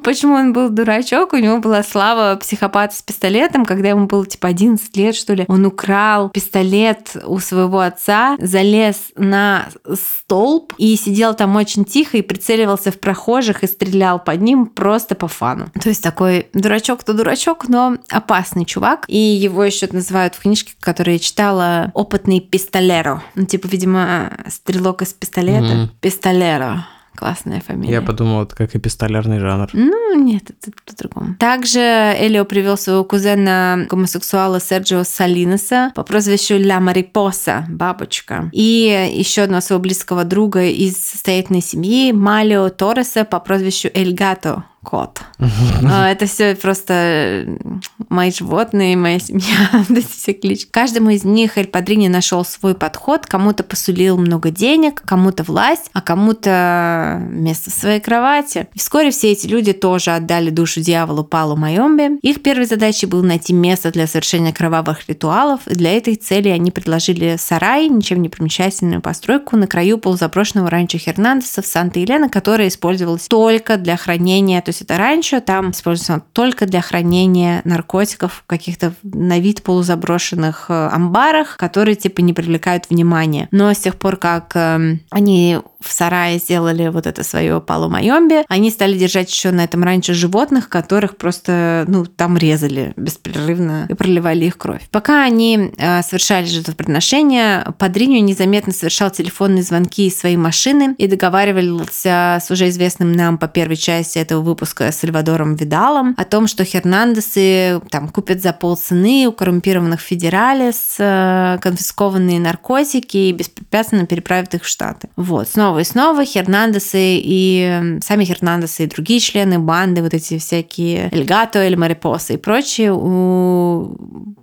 Почему он был дурачок? У него была слава психопата с пистолетом, когда ему было типа 11 лет, что ли. Он украл пистолет у своего отца, залез на столб и сидел там очень тихо и прицеливался в прохожих и стрелял под ним просто по фану. То есть такой дурачок-то дурачок, но опасный чувак. И его еще называют в книжке, которую я читала, опытный пистолеро. Ну, типа, видимо, стрелок из пистолета. Мгм. Пистолеро. Классная фамилия. Я подумал, это как эпистолярный жанр. Ну, нет, это по-другому. Также Элио привел своего кузена гомосексуала Серджио Салинеса по прозвищу Ля Марипоса, бабочка. И еще одного своего близкого друга из состоятельной семьи Малио Торреса по прозвищу Эль Гато, кот. А, Это все просто мои животные, моя семья, *laughs* эти все клички. Каждому из них Эль Падрини нашел свой подход. Кому-то посулил много денег, кому-то власть, а кому-то место в своей кровати. И вскоре все эти люди тоже отдали душу дьяволу Палу Майомбе. Их первой задачей было найти место для совершения кровавых ритуалов. И для этой цели они предложили сарай, ничем не примечательную постройку на краю полузаброшенного ранчо Хернандеса в Санта-Елена, которая использовалась только для хранения, то есть это ранчо, там используется только для хранения наркотиков в каких-то на вид полузаброшенных э, амбарах, которые типа не привлекают внимания. Но с тех пор, как эм, они в сарае сделали вот это свое Палу они стали держать еще на этом раньше животных, которых просто, ну, там резали беспрерывно и проливали их кровь. Пока они э, совершали жертвоприношения, Падриньо незаметно совершал телефонные звонки из своей машины и договаривался с уже известным нам по первой части этого выпуска Сальвадором Видалом о том, что Хернандесы там купят за полцены у коррумпированных федералес э, конфискованные наркотики и беспрепятственно переправят их в Штаты. Вот, снова и снова Хернандесы и сами Хернандесы и другие члены банды, вот эти всякие Эльгато, Эль Марипоса и прочие,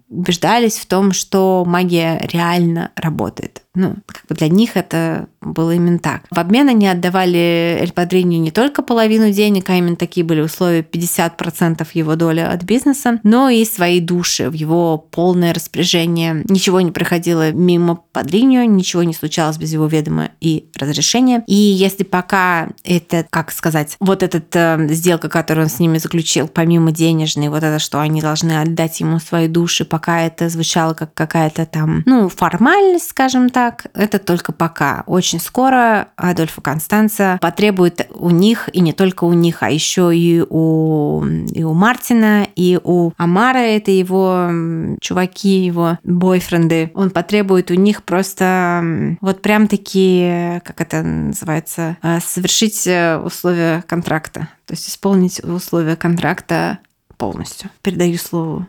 убеждались в том, что магия реально работает. Ну, как бы для них это было именно так. В обмен они отдавали Эль Падриньо не только половину денег, а именно такие были условия 50% его доли от бизнеса, но и свои души в его полное распоряжение. Ничего не проходило мимо Падриньо, ничего не случалось без его ведома и разрешения. И если пока это, как сказать, вот эта э, сделка, которую он с ними заключил, помимо денежной, вот это, что они должны отдать ему свои души, пока это звучало как какая-то там, ну, формальность, скажем так, это только пока. Очень скоро Адольфа Констанца потребует у них, и не только у них, а еще и у, и у Мартина, и у Амара, это его чуваки, его бойфренды. Он потребует у них просто вот прям такие, как это называется, э, совершить э, условия контракта. То есть исполнить условия контракта полностью. Передаю слово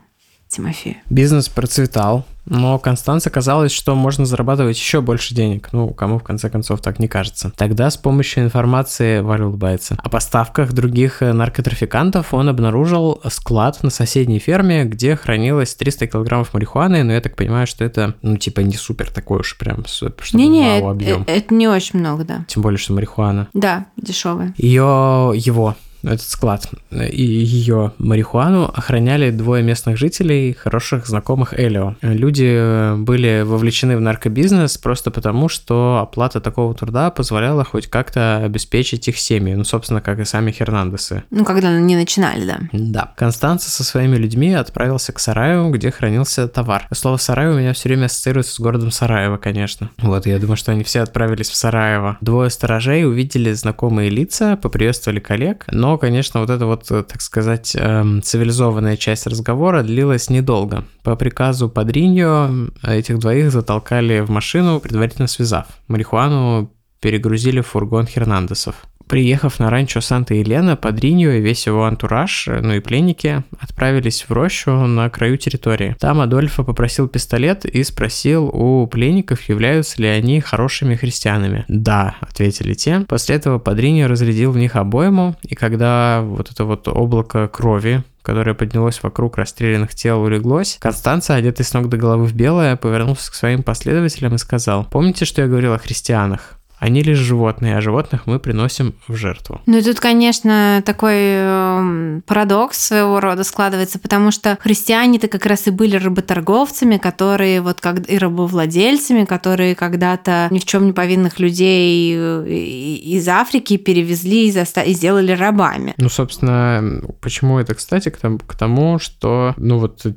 Тимофею. Бизнес процветал, но Констанция казалось, что можно зарабатывать еще больше денег. Ну, кому в конце концов так не кажется. Тогда с помощью информации Валя улыбается. О поставках других э, наркотрафикантов он обнаружил склад на соседней ферме, где хранилось 300 килограммов марихуаны, но я так понимаю, что это, ну, типа, не супер такой уж прям, чтобы не, не, объем. Это, это не очень много, да. Тем более, что марихуана. Да, дешевая. Ее, его этот склад и ее марихуану охраняли двое местных жителей, хороших знакомых Элио. Люди э, были вовлечены в наркобизнес просто потому, что оплата такого труда позволяла хоть как-то обеспечить их семьи, ну, собственно, как и сами Хернандесы. Ну, когда они начинали, да. Да. Констанца со своими людьми отправился к сараю, где хранился товар. Слово «сарай» у меня все время ассоциируется с городом Сараево, конечно. Вот, я думаю, что они все отправились в Сараево. Двое сторожей увидели знакомые лица, поприветствовали коллег, но конечно, вот эта вот, э, так сказать, эм, цивилизованная часть разговора длилась недолго. По приказу Падриньо этих двоих затолкали в машину, предварительно связав. Марихуану перегрузили в фургон Хернандесов. Приехав на ранчо Санта-Елена, Падриньо и весь его антураж, ну и пленники, отправились в рощу на краю территории. Там Адольфо попросил пистолет и спросил у пленников, являются ли они хорошими христианами. «Да», — ответили те. После этого Падриньо разрядил в них обойму, и когда вот это вот облако крови которое поднялось вокруг расстрелянных тел, улеглось, Констанция, одетый с ног до головы в белое, повернулся к своим последователям и сказал, «Помните, что я говорил о христианах? Они лишь животные, а животных мы приносим в жертву. Ну и тут, конечно, такой э, парадокс своего рода складывается, потому что христиане-то как раз и были работорговцами, которые вот как и рабовладельцами, которые когда-то ни в чем не повинных людей э, из Африки перевезли и, заста- и сделали рабами. Ну, собственно, почему это, кстати, к тому, к тому, что, ну вот, э,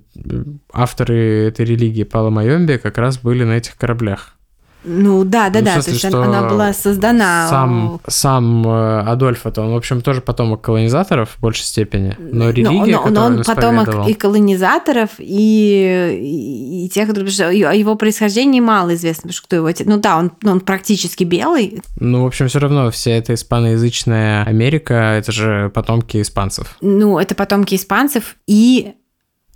авторы этой религии Пала Майомби как раз были на этих кораблях. Ну да, да, ну, да, смысле, то есть она была создана. Сам, сам э, Адольф, это он, в общем, тоже потомок колонизаторов в большей степени, но религия, но, но, но он, он потомок и колонизаторов, и, и, и тех, что о его происхождении мало известно, потому что кто его отец. Ну да, он, он практически белый. Ну, в общем, все равно вся эта испаноязычная Америка, это же потомки испанцев. Ну, это потомки испанцев и...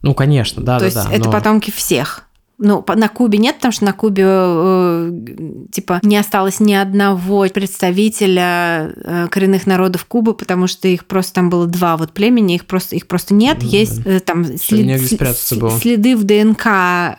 Ну, конечно, да, То да, есть да. это но... потомки всех. Ну, на Кубе нет, потому что на Кубе э, типа не осталось ни одного представителя э, коренных народов Кубы, потому что их просто там было два вот племени, их просто их просто нет. Mm-hmm. Есть э, там след, след, следы в ДНК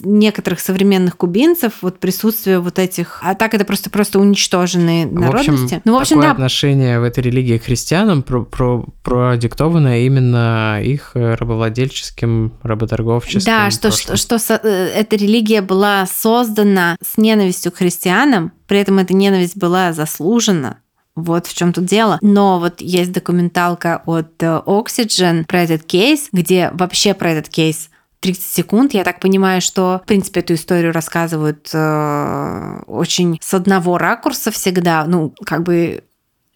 некоторых современных кубинцев, вот присутствие вот этих. А так это просто просто уничтоженные народности. В общем, ну, в общем, такое да. отношение в этой религии к христианам про, про, продиктовано именно их рабовладельческим, работорговческим. Да, что, что, что Э, эта религия была создана с ненавистью к христианам, при этом эта ненависть была заслужена. Вот в чем тут дело. Но вот есть документалка от э, Oxygen про этот кейс, где вообще про этот кейс 30 секунд. Я так понимаю, что, в принципе, эту историю рассказывают э, очень с одного ракурса всегда. Ну, как бы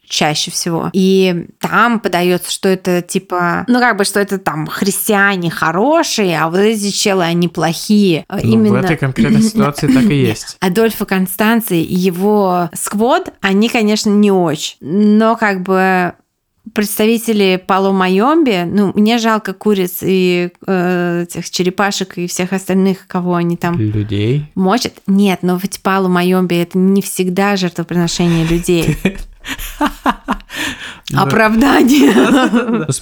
чаще всего. И там подается, что это типа, ну как бы, что это там христиане хорошие, а вот эти челы, они плохие. Ну, Именно... В этой конкретной ситуации так и есть. *laughs* Адольфа Констанций и его сквод, они, конечно, не очень. Но как бы представители Пало Майомби, ну, мне жалко куриц и э, этих черепашек и всех остальных, кого они там... Людей? Мочат? Нет, но ведь Пало Майомби это не всегда жертвоприношение людей. *laughs* *laughs* Оправдание.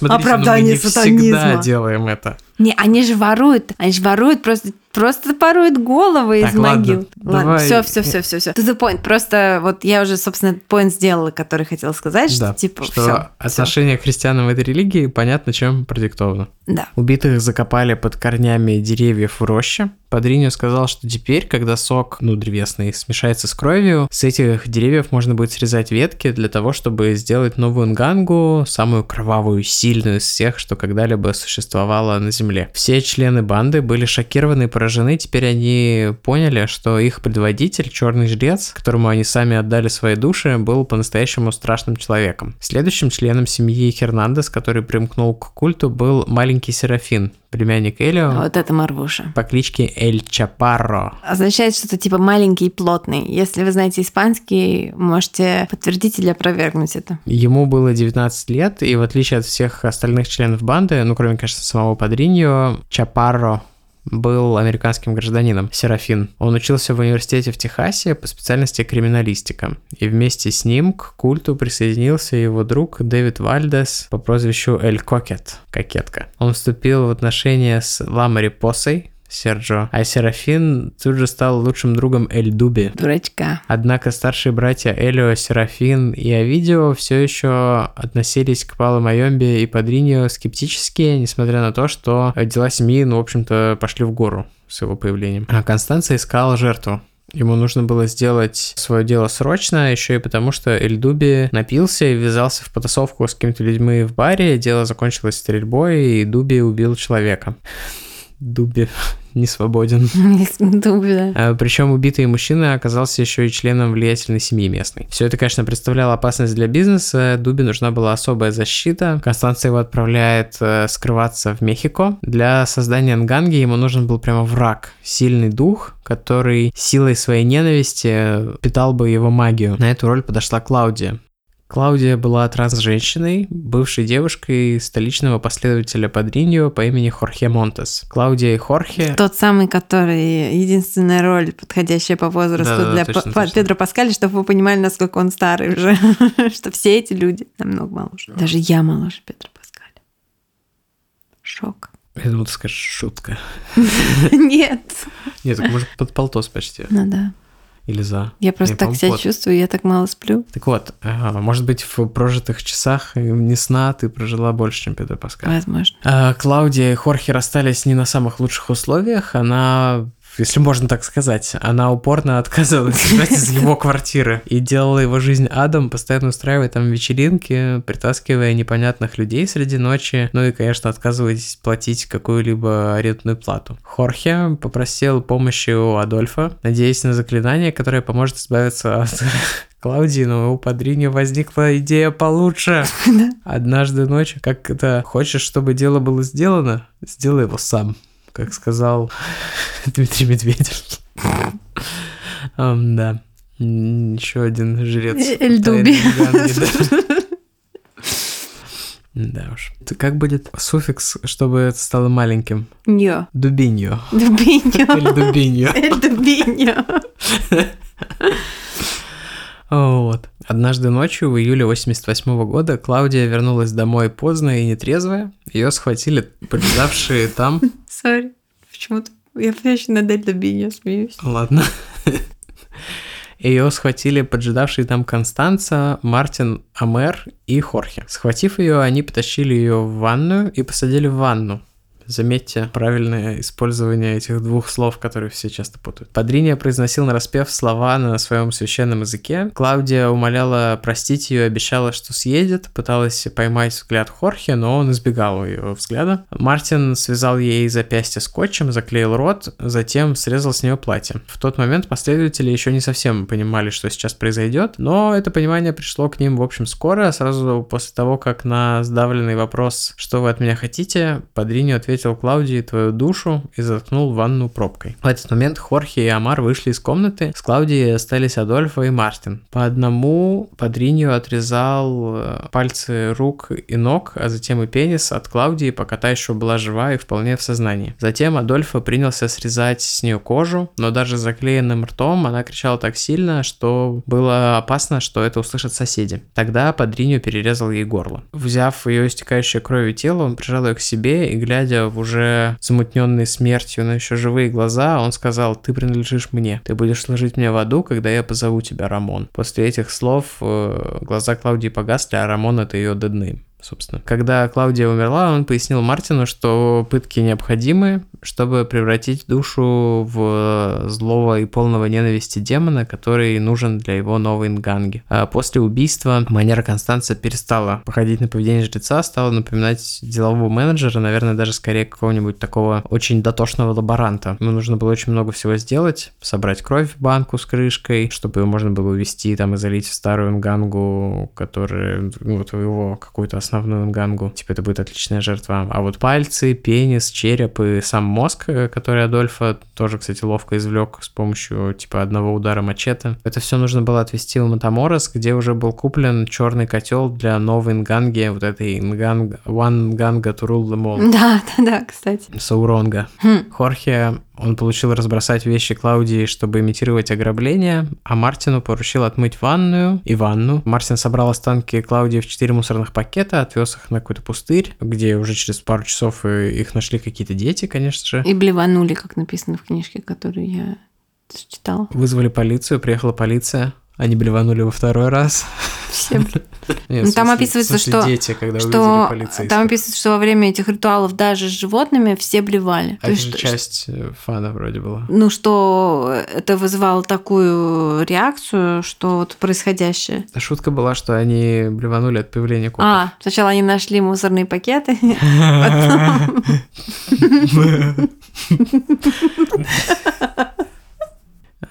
Оправдание сатанизма. Мы не всегда делаем это. Не, они же воруют, они же воруют просто просто воруют головы Так, из ладно, могил. Ладно, давай. все, все, все, все, все. To the point. Просто вот я уже, собственно, point сделала, который хотела сказать, что Да, типа что все. отношение к христианам в этой религии понятно, чем продиктовано. Да. Убитых закопали под корнями деревьев в роще. Падриньо сказал, что теперь, когда сок, ну, древесный, смешается с кровью, с этих деревьев можно будет срезать ветки для того, чтобы сделать новую нгангу, самую кровавую, сильную из всех, что когда-либо существовало на Земле. Все члены банды были шокированы и поражены, теперь они поняли, что их предводитель, черный жрец, которому они сами отдали свои души, был по-настоящему страшным человеком. Следующим членом семьи Хернандес, который примкнул к культу, был маленький Серафин, племянник Элио, Вот это Марвуша. по кличке Эль Чапарро. Означает что-то типа маленький и плотный. Если вы знаете испанский, можете подтвердить или опровергнуть это. Ему было 19 лет, и в отличие от всех остальных членов банды, ну, кроме, конечно, самого Падриньо, Чапарро был американским гражданином, Серафин. Он учился в университете в Техасе по специальности криминалистика. И вместе с ним к культу присоединился его друг Дэвид Вальдес по прозвищу Эль Кокет, кокетка. Он вступил в отношения с Ламари Посой, Серджо, а Серафин тут же стал лучшим другом Эль Дуби, Дурачка. Однако старшие братья Элио, Серафин и Овидио все еще относились к Пало Майомбе и Падриньо скептически, несмотря на то, что дела семьи, ну, в общем-то, пошли в гору с его появлением. А Констанция искала жертву. Ему нужно было сделать свое дело срочно, еще и потому, что Эльдуби напился и ввязался в потасовку с какими-то людьми в баре, дело закончилось стрельбой, и Дуби убил человека. Дуби *laughs* не свободен. *laughs* Дуби, да. Причем убитый мужчина оказался еще и членом влиятельной семьи местной. Все это, конечно, представляло опасность для бизнеса. Дубе нужна была особая защита. Констанция его отправляет э, скрываться в Мехико. Для создания Нганги ему нужен был прямо враг, сильный дух, который силой своей ненависти питал бы его магию. На эту роль подошла Клаудия. Клаудия была транс-женщиной, бывшей девушкой столичного последователя Падриньо по имени Хорхе Монтес. Клаудия и Хорхе... Тот самый, который единственная роль, подходящая по возрасту Да-да-да, для точно, П- точно. Педро Паскаля, чтобы вы понимали, насколько он старый уже. *laughs* что все эти люди намного моложе. Даже я моложе Педро Паскаля. Шок. Я думал, ты скажешь шутка. *laughs* Нет. Нет, так может под полтос почти. Ну да. Или за. Я просто Я, так себя под. чувствую, я так мало сплю. Так вот, а, может быть, в прожитых часах э, не сна ты прожила больше, чем Педро Паскаль. Возможно. А, Клаудия и Хорхе расстались не на самых лучших условиях. Она, если можно так сказать, она упорно отказывалась из его квартиры и делала его жизнь адом, постоянно устраивая там вечеринки, притаскивая непонятных людей среди ночи, ну и, конечно, отказываясь платить какую-либо арендную плату. Хорхе попросил помощи у Адольфа, надеясь на заклинание, которое поможет избавиться от *laughs* Клаудии, но у Падриньо возникла идея получше. *laughs* Однажды ночью, как это, хочешь, чтобы дело было сделано, сделай его сам, как сказал *laughs* Дмитрий Медведев. Да. Еще один жрец. Эльдуби. *laughs* да. Уж. Это Как будет суффикс, чтобы это стало маленьким? Ньо. Дубиньо. Дубиньо. *laughs* Или дубиньо. Эль Дубиньо. Вот. Однажды ночью, в июле 88 года, Клаудия вернулась домой поздно и нетрезвая. Ее схватили поджидавшие там... Сори. Почему-то я очень над Эль Дубиньо смеюсь. Ладно. Ее схватили поджидавшие там Констанца, Мартин Амер и Хорхе. Схватив ее, они потащили ее в ванную и посадили в ванну. Заметьте правильное использование этих двух слов, которые все часто путают. Падриния произносил на распев слова на своем священном языке. Клаудия умоляла простить ее, обещала, что съедет, пыталась поймать взгляд Хорхе, но он избегал ее взгляда. Мартин связал ей запястье скотчем, заклеил рот, затем срезал с нее платье. В тот момент последователи еще не совсем понимали, что сейчас произойдет, но это понимание пришло к ним, в общем, скоро, сразу после того, как на сдавленный вопрос «Что вы от меня хотите?», Падриньо ответил Клаудии твою душу и заткнул ванну пробкой. В этот момент Хорхе и Амар вышли из комнаты, с Клаудией остались Адольфо и Мартин. По одному Падриньо отрезал э, пальцы рук и ног, а затем и пенис от Клаудии, пока та еще была жива и вполне в сознании. Затем Адольфо принялся срезать с нее кожу, но даже заклеенным ртом она кричала так сильно, что было опасно, что это услышат соседи. Тогда Падриньо перерезал ей горло. Взяв ее истекающее кровью тело, он прижал ее к себе и, глядя Клаудия, уже замутненные смертью, но еще живые глаза, он сказал, ты принадлежишь мне, ты будешь служить мне в аду, когда я позову тебя, Рамон. После этих слов э, глаза Клаудии погасли, а Рамон это ее дедным собственно. Когда Клаудия умерла, он пояснил Мартину, что пытки необходимы, чтобы превратить душу в злого и полного ненависти демона, который нужен для его новой нганги. А после убийства манера Констанца перестала походить на поведение жреца, стала напоминать делового менеджера, наверное, даже скорее какого-нибудь такого очень дотошного лаборанта. Ему нужно было очень много всего сделать, собрать кровь в банку с крышкой, чтобы ее можно было увезти там и залить в старую нгангу, которая, ну, вот его какую-то основную нгангу. Типа это будет отличная жертва. А вот пальцы, пенис, череп и сам мозг, э, который Адольфа тоже, кстати, ловко извлек с помощью типа одного удара мачете. Это все нужно было отвезти в Матаморос, где уже был куплен черный котел для новой нганги, вот этой нганг... One Nganga to rule them all. Да, *laughs* да, да, кстати. Сауронга. Хм. Хорхе он получил разбросать вещи Клаудии, чтобы имитировать ограбление, а Мартину поручил отмыть ванную и ванну. Мартин собрал останки Клаудии в четыре мусорных пакета, отвез их на какой-то пустырь, где уже через пару часов э, их нашли какие-то дети, конечно же. И блеванули, как написано в книжке, которую я читала. Вызвали полицию, приехала полиция. Они блеванули во второй раз. Все. *laughs* Нет, Ну, там описывается, что- дети, когда Что там описывается, что во время этих ритуалов даже с животными все блевали. То это есть, же что- часть э, фана вроде была. ну, что это вызывало такую реакцию, что вот происходящее. Шутка была, что они блеванули от появления копов. А, сначала они нашли мусорные пакеты, *laughs* потом... *laughs*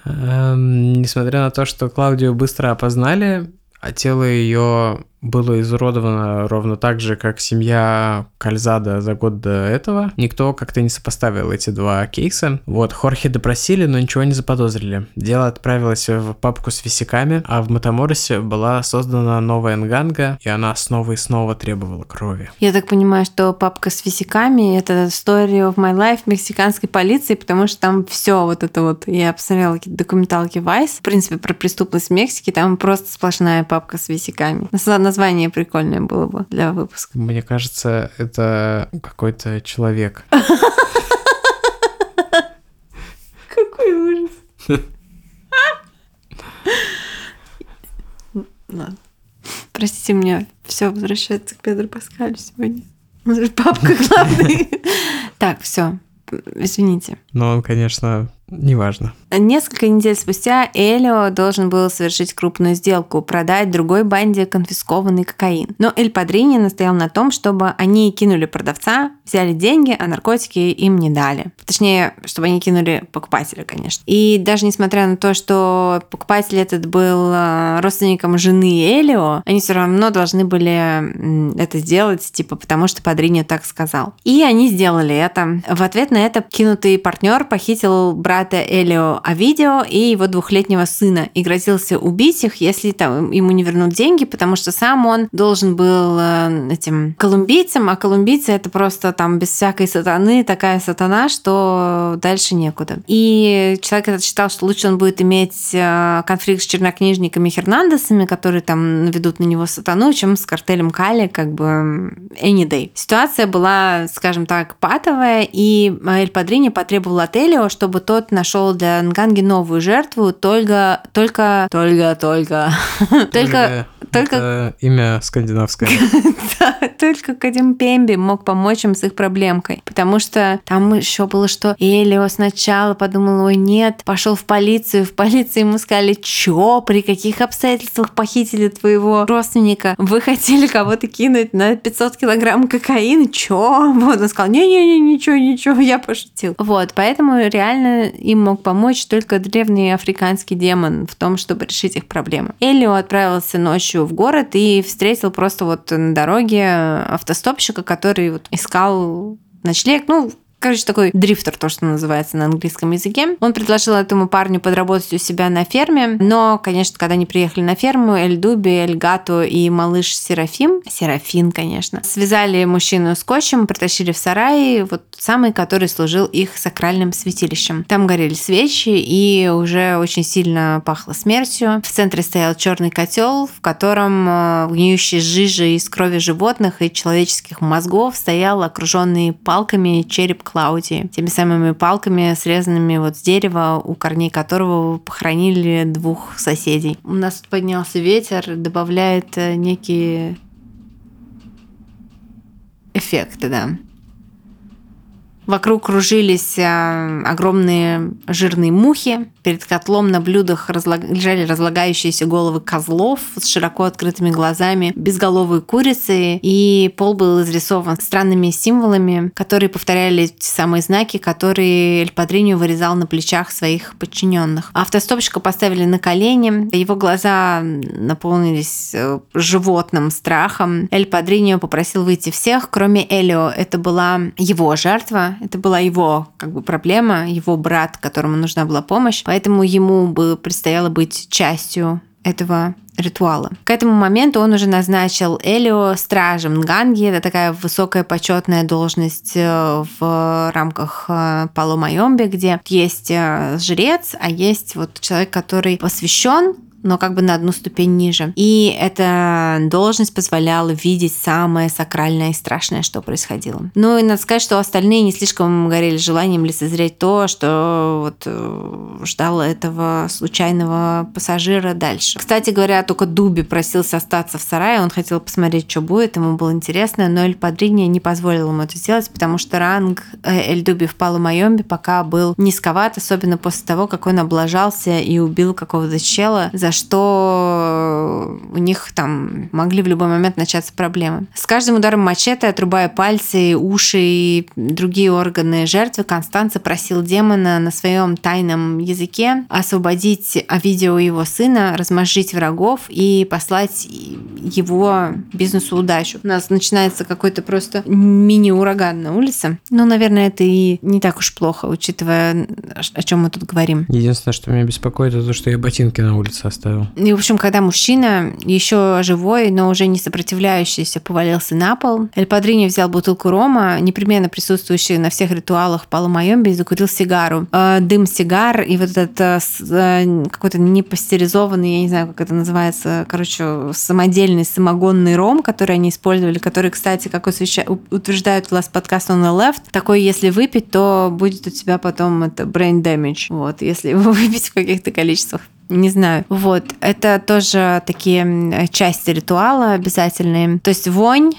Эм, Несмотря на то, что Клаудию быстро опознали, а тело ее было изуродовано ровно так же, как семья Кальзада за год до этого. Никто как-то не сопоставил эти два кейса. Вот, Хорхе допросили, но ничего не заподозрили. Дело отправилось в папку с висяками, а в Матаморосе была создана новая нганга, и она снова и снова требовала крови. Я так понимаю, что папка с висяками — это Story of My Life мексиканской полиции, потому что там все вот это вот... Я посмотрела какие-то документалки Vice, в принципе, про преступность в Мексике, там просто сплошная папка с висяками. Нас- Название прикольное было бы для выпуска. Мне кажется, это какой-то человек. Какой ужас. Ладно. Простите, меня все возвращается к Педро Паскалю сегодня. Он же Папка главный. *laughs* Так, все. Извините. Но он, конечно, неважно. Несколько недель спустя Элио должен был совершить крупную сделку, продать другой банде конфискованный кокаин. Но Эль Падрини настоял на том, чтобы они кинули продавца, взяли деньги, а наркотики им не дали. Точнее, чтобы они кинули покупателя, конечно. И даже несмотря на то, что покупатель этот был э, родственником жены Элио, они все равно должны были это сделать, типа, потому что Падрини так сказал. И они сделали это. В ответ на это кинутый партнер похитил брата Элио Авидео и его двухлетнего сына и грозился убить их, если там ему не вернут деньги, потому что сам он должен был э, этим колумбийцем, а колумбийцы это просто там без всякой сатаны такая сатана, что дальше некуда. И человек этот считал, что лучше он будет иметь э, конфликт с чернокнижниками Хернандесами, которые там наведут на него сатану, чем с картелем Кали, как бы any day. Ситуация была, скажем так, патовая, и Эль Падрини потребовал от Элио, чтобы тот нашел для Нганги новую жертву, только, только, только, только, *laughs* только, только Это имя скандинавское. *laughs* да, только Кадим Пемби мог помочь им с их проблемкой. Потому что там еще было, что Элио сначала подумал, ой, нет, пошел в полицию. В полиции ему сказали, чё, при каких обстоятельствах похитили твоего родственника? Вы хотели кого-то кинуть на 500 килограмм кокаина? Чё? Вот, он сказал, не-не-не, ничего, ничего, я пошутил. Вот, поэтому реально им мог помочь только древний африканский демон в том, чтобы решить их проблемы. Элио отправился ночью в город и встретил просто вот на дороге автостопщика, который вот искал ночлег, ну, Короче, такой дрифтер, то, что называется на английском языке. Он предложил этому парню подработать у себя на ферме, но, конечно, когда они приехали на ферму, Эль Дуби, Эль Гато и малыш Серафим, Серафин, конечно, связали мужчину скотчем, притащили в сарай, вот самый, который служил их сакральным святилищем. Там горели свечи, и уже очень сильно пахло смертью. В центре стоял черный котел, в котором э, гниющий жижи из крови животных и человеческих мозгов стоял окруженный палками череп Клаудии. Теми самыми палками, срезанными вот с дерева, у корней которого похоронили двух соседей. У нас тут поднялся ветер, добавляет э, некие эффекты, да. Вокруг кружились э, огромные жирные мухи. Перед котлом на блюдах разлаг... лежали разлагающиеся головы козлов с широко открытыми глазами, безголовые курицы, и пол был изрисован странными символами, которые повторяли те самые знаки, которые Эль Падриньо вырезал на плечах своих подчиненных. Автостопщика поставили на колени, его глаза наполнились э, животным страхом. Эль Падриньо попросил выйти всех, кроме Элио. Это была его жертва, это была его как бы проблема, его брат, которому нужна была помощь, поэтому ему бы предстояло быть частью этого ритуала. К этому моменту он уже назначил Элио стражем Нганги. Это такая высокая почетная должность э, в рамках э, Пало Майомби, где есть э, жрец, а есть вот человек, который посвящен но как бы на одну ступень ниже. И эта должность позволяла видеть самое сакральное и страшное, что происходило. Ну и надо сказать, что остальные не слишком горели желанием лицезреть то, что вот э, ждало этого случайного пассажира дальше. Кстати говоря, только Дуби просился остаться в сарае, он хотел посмотреть, что будет, ему было интересно, но Эль Падрини не позволил ему это сделать, потому что ранг э, Эль Дуби в Майомбе пока был низковат, особенно после того, как он облажался и убил какого-то чела за за что у них там могли в любой момент начаться проблемы. С каждым ударом мачете, отрубая пальцы, уши и другие органы жертвы, Констанца просил демона на своем тайном языке освободить видео его сына, размозжить врагов и послать его бизнесу удачу. У нас начинается какой-то просто мини-ураган на улице. Ну, наверное, это и не так уж плохо, учитывая, о чем мы тут говорим. Единственное, что меня беспокоит, это то, что я ботинки на улице оставил оставил. И, в общем, когда мужчина, еще живой, но уже не сопротивляющийся, повалился на пол, Эль Падрини взял бутылку рома, непременно присутствующий на всех ритуалах Пало Майомби, и закурил сигару. Э, дым сигар и вот этот э, э, какой-то непастеризованный, я не знаю, как это называется, короче, самодельный самогонный ром, который они использовали, который, кстати, как утверждают власть подкаста on the left, такой, если выпить, то будет у тебя потом это brain damage. Вот, если его *laughs* выпить в каких-то количествах не знаю. Вот, это тоже такие части ритуала обязательные. То есть вонь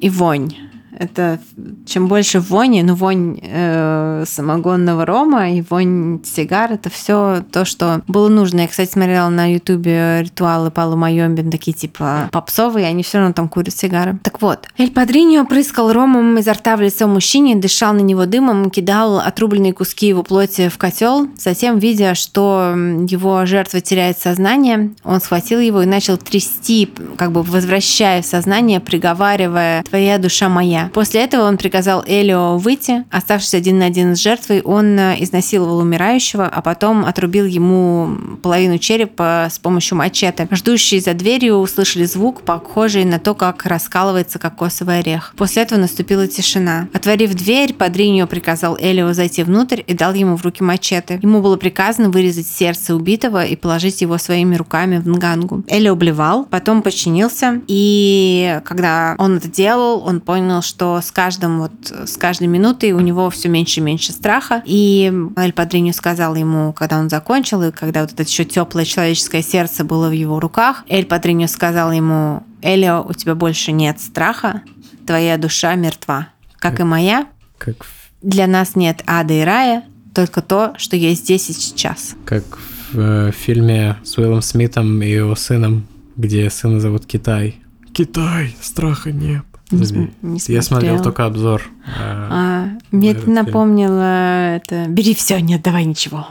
и вонь. Это чем больше вони, ну вонь э, самогонного рома и вонь сигар, это все то, что было нужно. Я, кстати, смотрела на ютубе ритуалы Палу Майомбин, такие типа попсовые, они все равно там курят сигары. Так вот, Эль Падриньо прыскал ромом изо рта в лицо мужчине, дышал на него дымом, кидал отрубленные куски его плоти в котел. Затем, видя, что его жертва теряет сознание, он схватил его и начал трясти, как бы возвращая в сознание, приговаривая «Твоя душа моя». После этого он приказал Элио выйти. Оставшись один на один с жертвой, он э, изнасиловал умирающего, а потом отрубил ему половину черепа с помощью мачете. Ждущие за дверью услышали звук, похожий на то, как раскалывается кокосовый орех. После этого наступила тишина. Отворив дверь, Падриньо приказал Элио зайти внутрь и дал ему в руки мачете. Ему было приказано вырезать сердце убитого и положить его своими руками в нгангу. Элио блевал, потом подчинился, и когда он это делал, он понял, что что с каждым вот, с каждой минутой у него все меньше и меньше страха. И Эль Падриньо сказал ему, когда он закончил, и когда вот это еще теплое человеческое сердце было в его руках, Эль Падриньо сказал ему, Элио, у тебя больше нет страха, твоя душа мертва, как, как и моя. Как Для нас нет ада и рая, только то, что есть здесь и сейчас. Как в э, фильме с Уиллом Смитом и его сыном, где сына зовут Китай. Китай, страха нет. Не, не Я смотрел только обзор. А, Мне это напомнило это «Бери все, не отдавай ничего».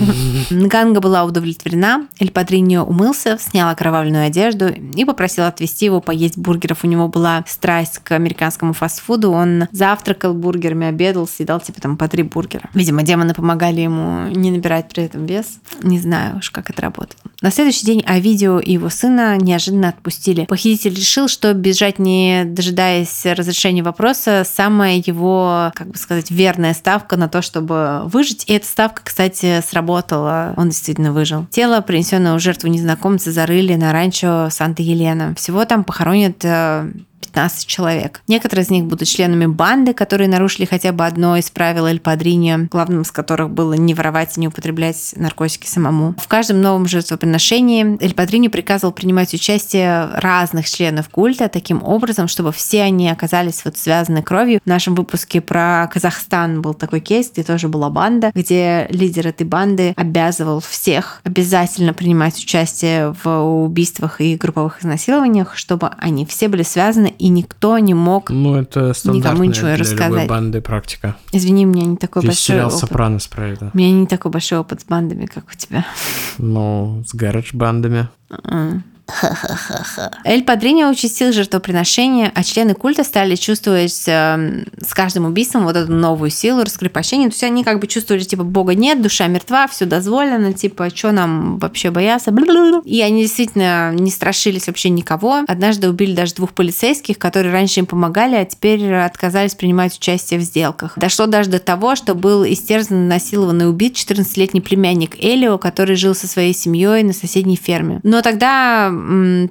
*laughs* Нганга была удовлетворена, Эль Падриньо умылся, снял окровавленную одежду и попросил отвезти его поесть бургеров. У него была страсть к американскому фастфуду, он завтракал бургерами, обедал, съедал типа там по три бургера. Видимо, демоны помогали ему не набирать при этом вес. Не знаю уж, как это работало. На следующий день Авидио и его сына неожиданно отпустили. Похититель решил, что бежать не дожидаясь разрешения вопроса, самая его, как бы сказать, верная ставка на то, чтобы выжить. И эта ставка, кстати, сработала. Он действительно выжил. Тело, принесенное в жертву незнакомца, зарыли на ранчо Санта-Елена. Всего там похоронят э, 15 человек. Некоторые из них будут членами банды, которые нарушили хотя бы одно из правил Эль Падрини, главным из которых было не воровать и не употреблять наркотики самому. В каждом новом жертвоприношении Эль Падрини приказывал принимать участие разных членов культа таким образом, чтобы все они оказались вот связаны кровью. В нашем выпуске про Казахстан был такой кейс, где тоже была банда, где лидер этой банды обязывал всех обязательно принимать участие в убийствах и групповых изнасилованиях, чтобы они все были связаны и никто не мог ну, это никому ничего для рассказать. любой банды практика. Извини, у меня не такой Весь большой сериал опыт. «Сопранос» про это. У меня не такой большой опыт с бандами, как у тебя. Ну, с гараж-бандами. М. Эль Падриньо участил жертвоприношения, а члены культа стали чувствовать э, с каждым убийством вот эту новую силу раскрепощения. То есть они как бы чувствовали, типа, Бога нет, душа мертва, все дозволено, типа, что нам вообще бояться? И они действительно не страшились вообще никого. Однажды убили даже двух полицейских, которые раньше им помогали, а теперь отказались принимать участие в сделках. Дошло даже до того, что был истерзан, насилован и убит 14-летний племянник Элио, который жил со своей семьей на соседней ферме. Но тогда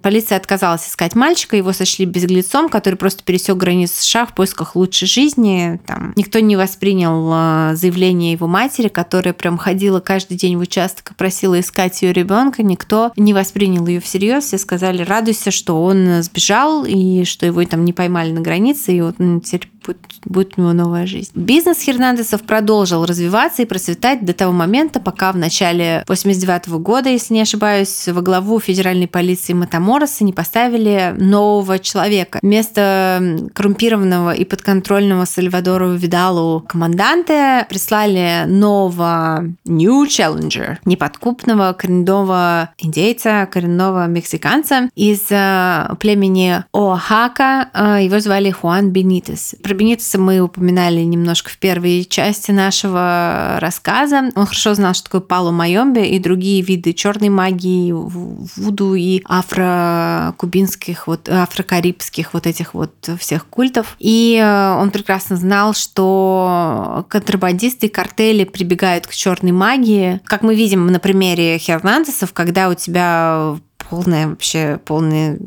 полиция отказалась искать мальчика, его сочли безглецом, который просто пересек границу США в поисках лучшей жизни. Там никто не воспринял э, заявление его матери, которая прям ходила каждый день в участок и просила искать ее ребенка. Никто не воспринял ее всерьез. Все сказали, радуйся, что он сбежал и что его там не поймали на границе, и вот м, теперь будет, будет у него новая жизнь. Бизнес Хернандесов продолжил развиваться и процветать до того момента, пока в начале 89 года, если не ошибаюсь, во главу федеральной полиции Матамороса не поставили нового человека. Вместо коррумпированного и подконтрольного Сальвадору Видалу команданте прислали нового New Challenger, неподкупного коренного индейца, коренного мексиканца из э, племени Оахака. Э, Его звали Хуан Бенитес. Про Бенитеса мы упоминали немножко в первой части нашего рассказа. Он хорошо знал, что такое пало майомбе и другие виды черной магии, вуду и афро-кубинских, вот, афро-карибских вот этих вот всех культов. И э, он прекрасно знал, что контрабандисты и картели прибегают к черной магии. Как мы видим на примере Хернандесов, когда у тебя полная вообще полная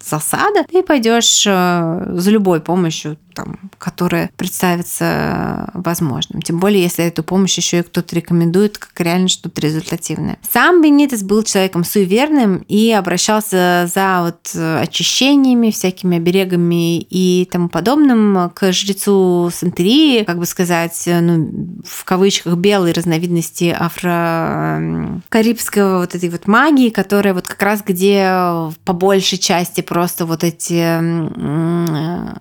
засада, ты пойдешь э, за любой помощью, там, которая представится возможным. Тем более, если эту помощь еще и кто-то рекомендует, как реально что-то результативное. Сам Бенитес был человеком суеверным и обращался за вот э, очищениями, всякими оберегами и тому подобным к жрецу Сантерии, как бы сказать, э, ну, в кавычках, белой разновидности афро-карибского вот этой вот магии, которая вот как раз где по большей части просто вот эти м,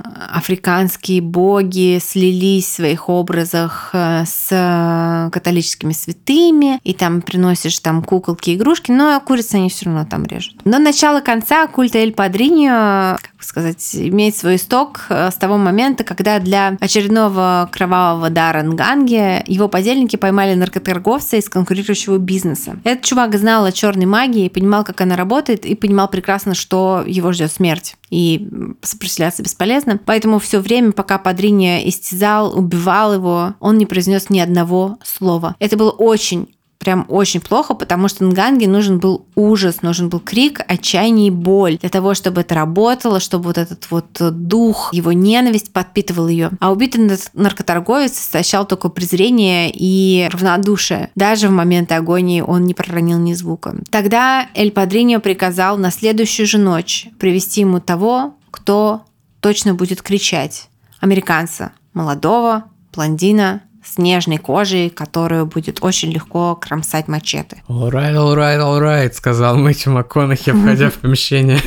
э, африканские боги слились в своих образах э, с католическими святыми, и там приносишь там куколки, игрушки, но курицы они все равно там режут. Но начало конца культа Эль Падриньо, как бы сказать, имеет свой исток э, с того момента, когда для очередного кровавого дара Нганге его подельники поймали наркоторговца из конкурирующего бизнеса. Этот чувак знал о черной магии, понимал, как она работает, и понимал прекрасно, что его ждет смерть. И сопротивляться бесполезно. Поэтому все время, пока Падриньо истязал, убивал его, он не произнес ни одного слова. Это было очень прям очень плохо, потому что Нганге нужен был ужас, нужен был крик, отчаяние и боль для того, чтобы это работало, чтобы вот этот вот дух, его ненависть подпитывал ее. А убитый нар- наркоторговец истощал только презрение и равнодушие. Даже в момент агонии он не проронил ни звука. Тогда Эль Падриньо приказал на следующую же ночь привести ему того, кто точно будет кричать. Американца, молодого, блондина, с нежной кожей, которую будет очень легко кромсать мачете. Alright, alright, alright, сказал Мэтью МакКонахи, входя в *laughs* помещение.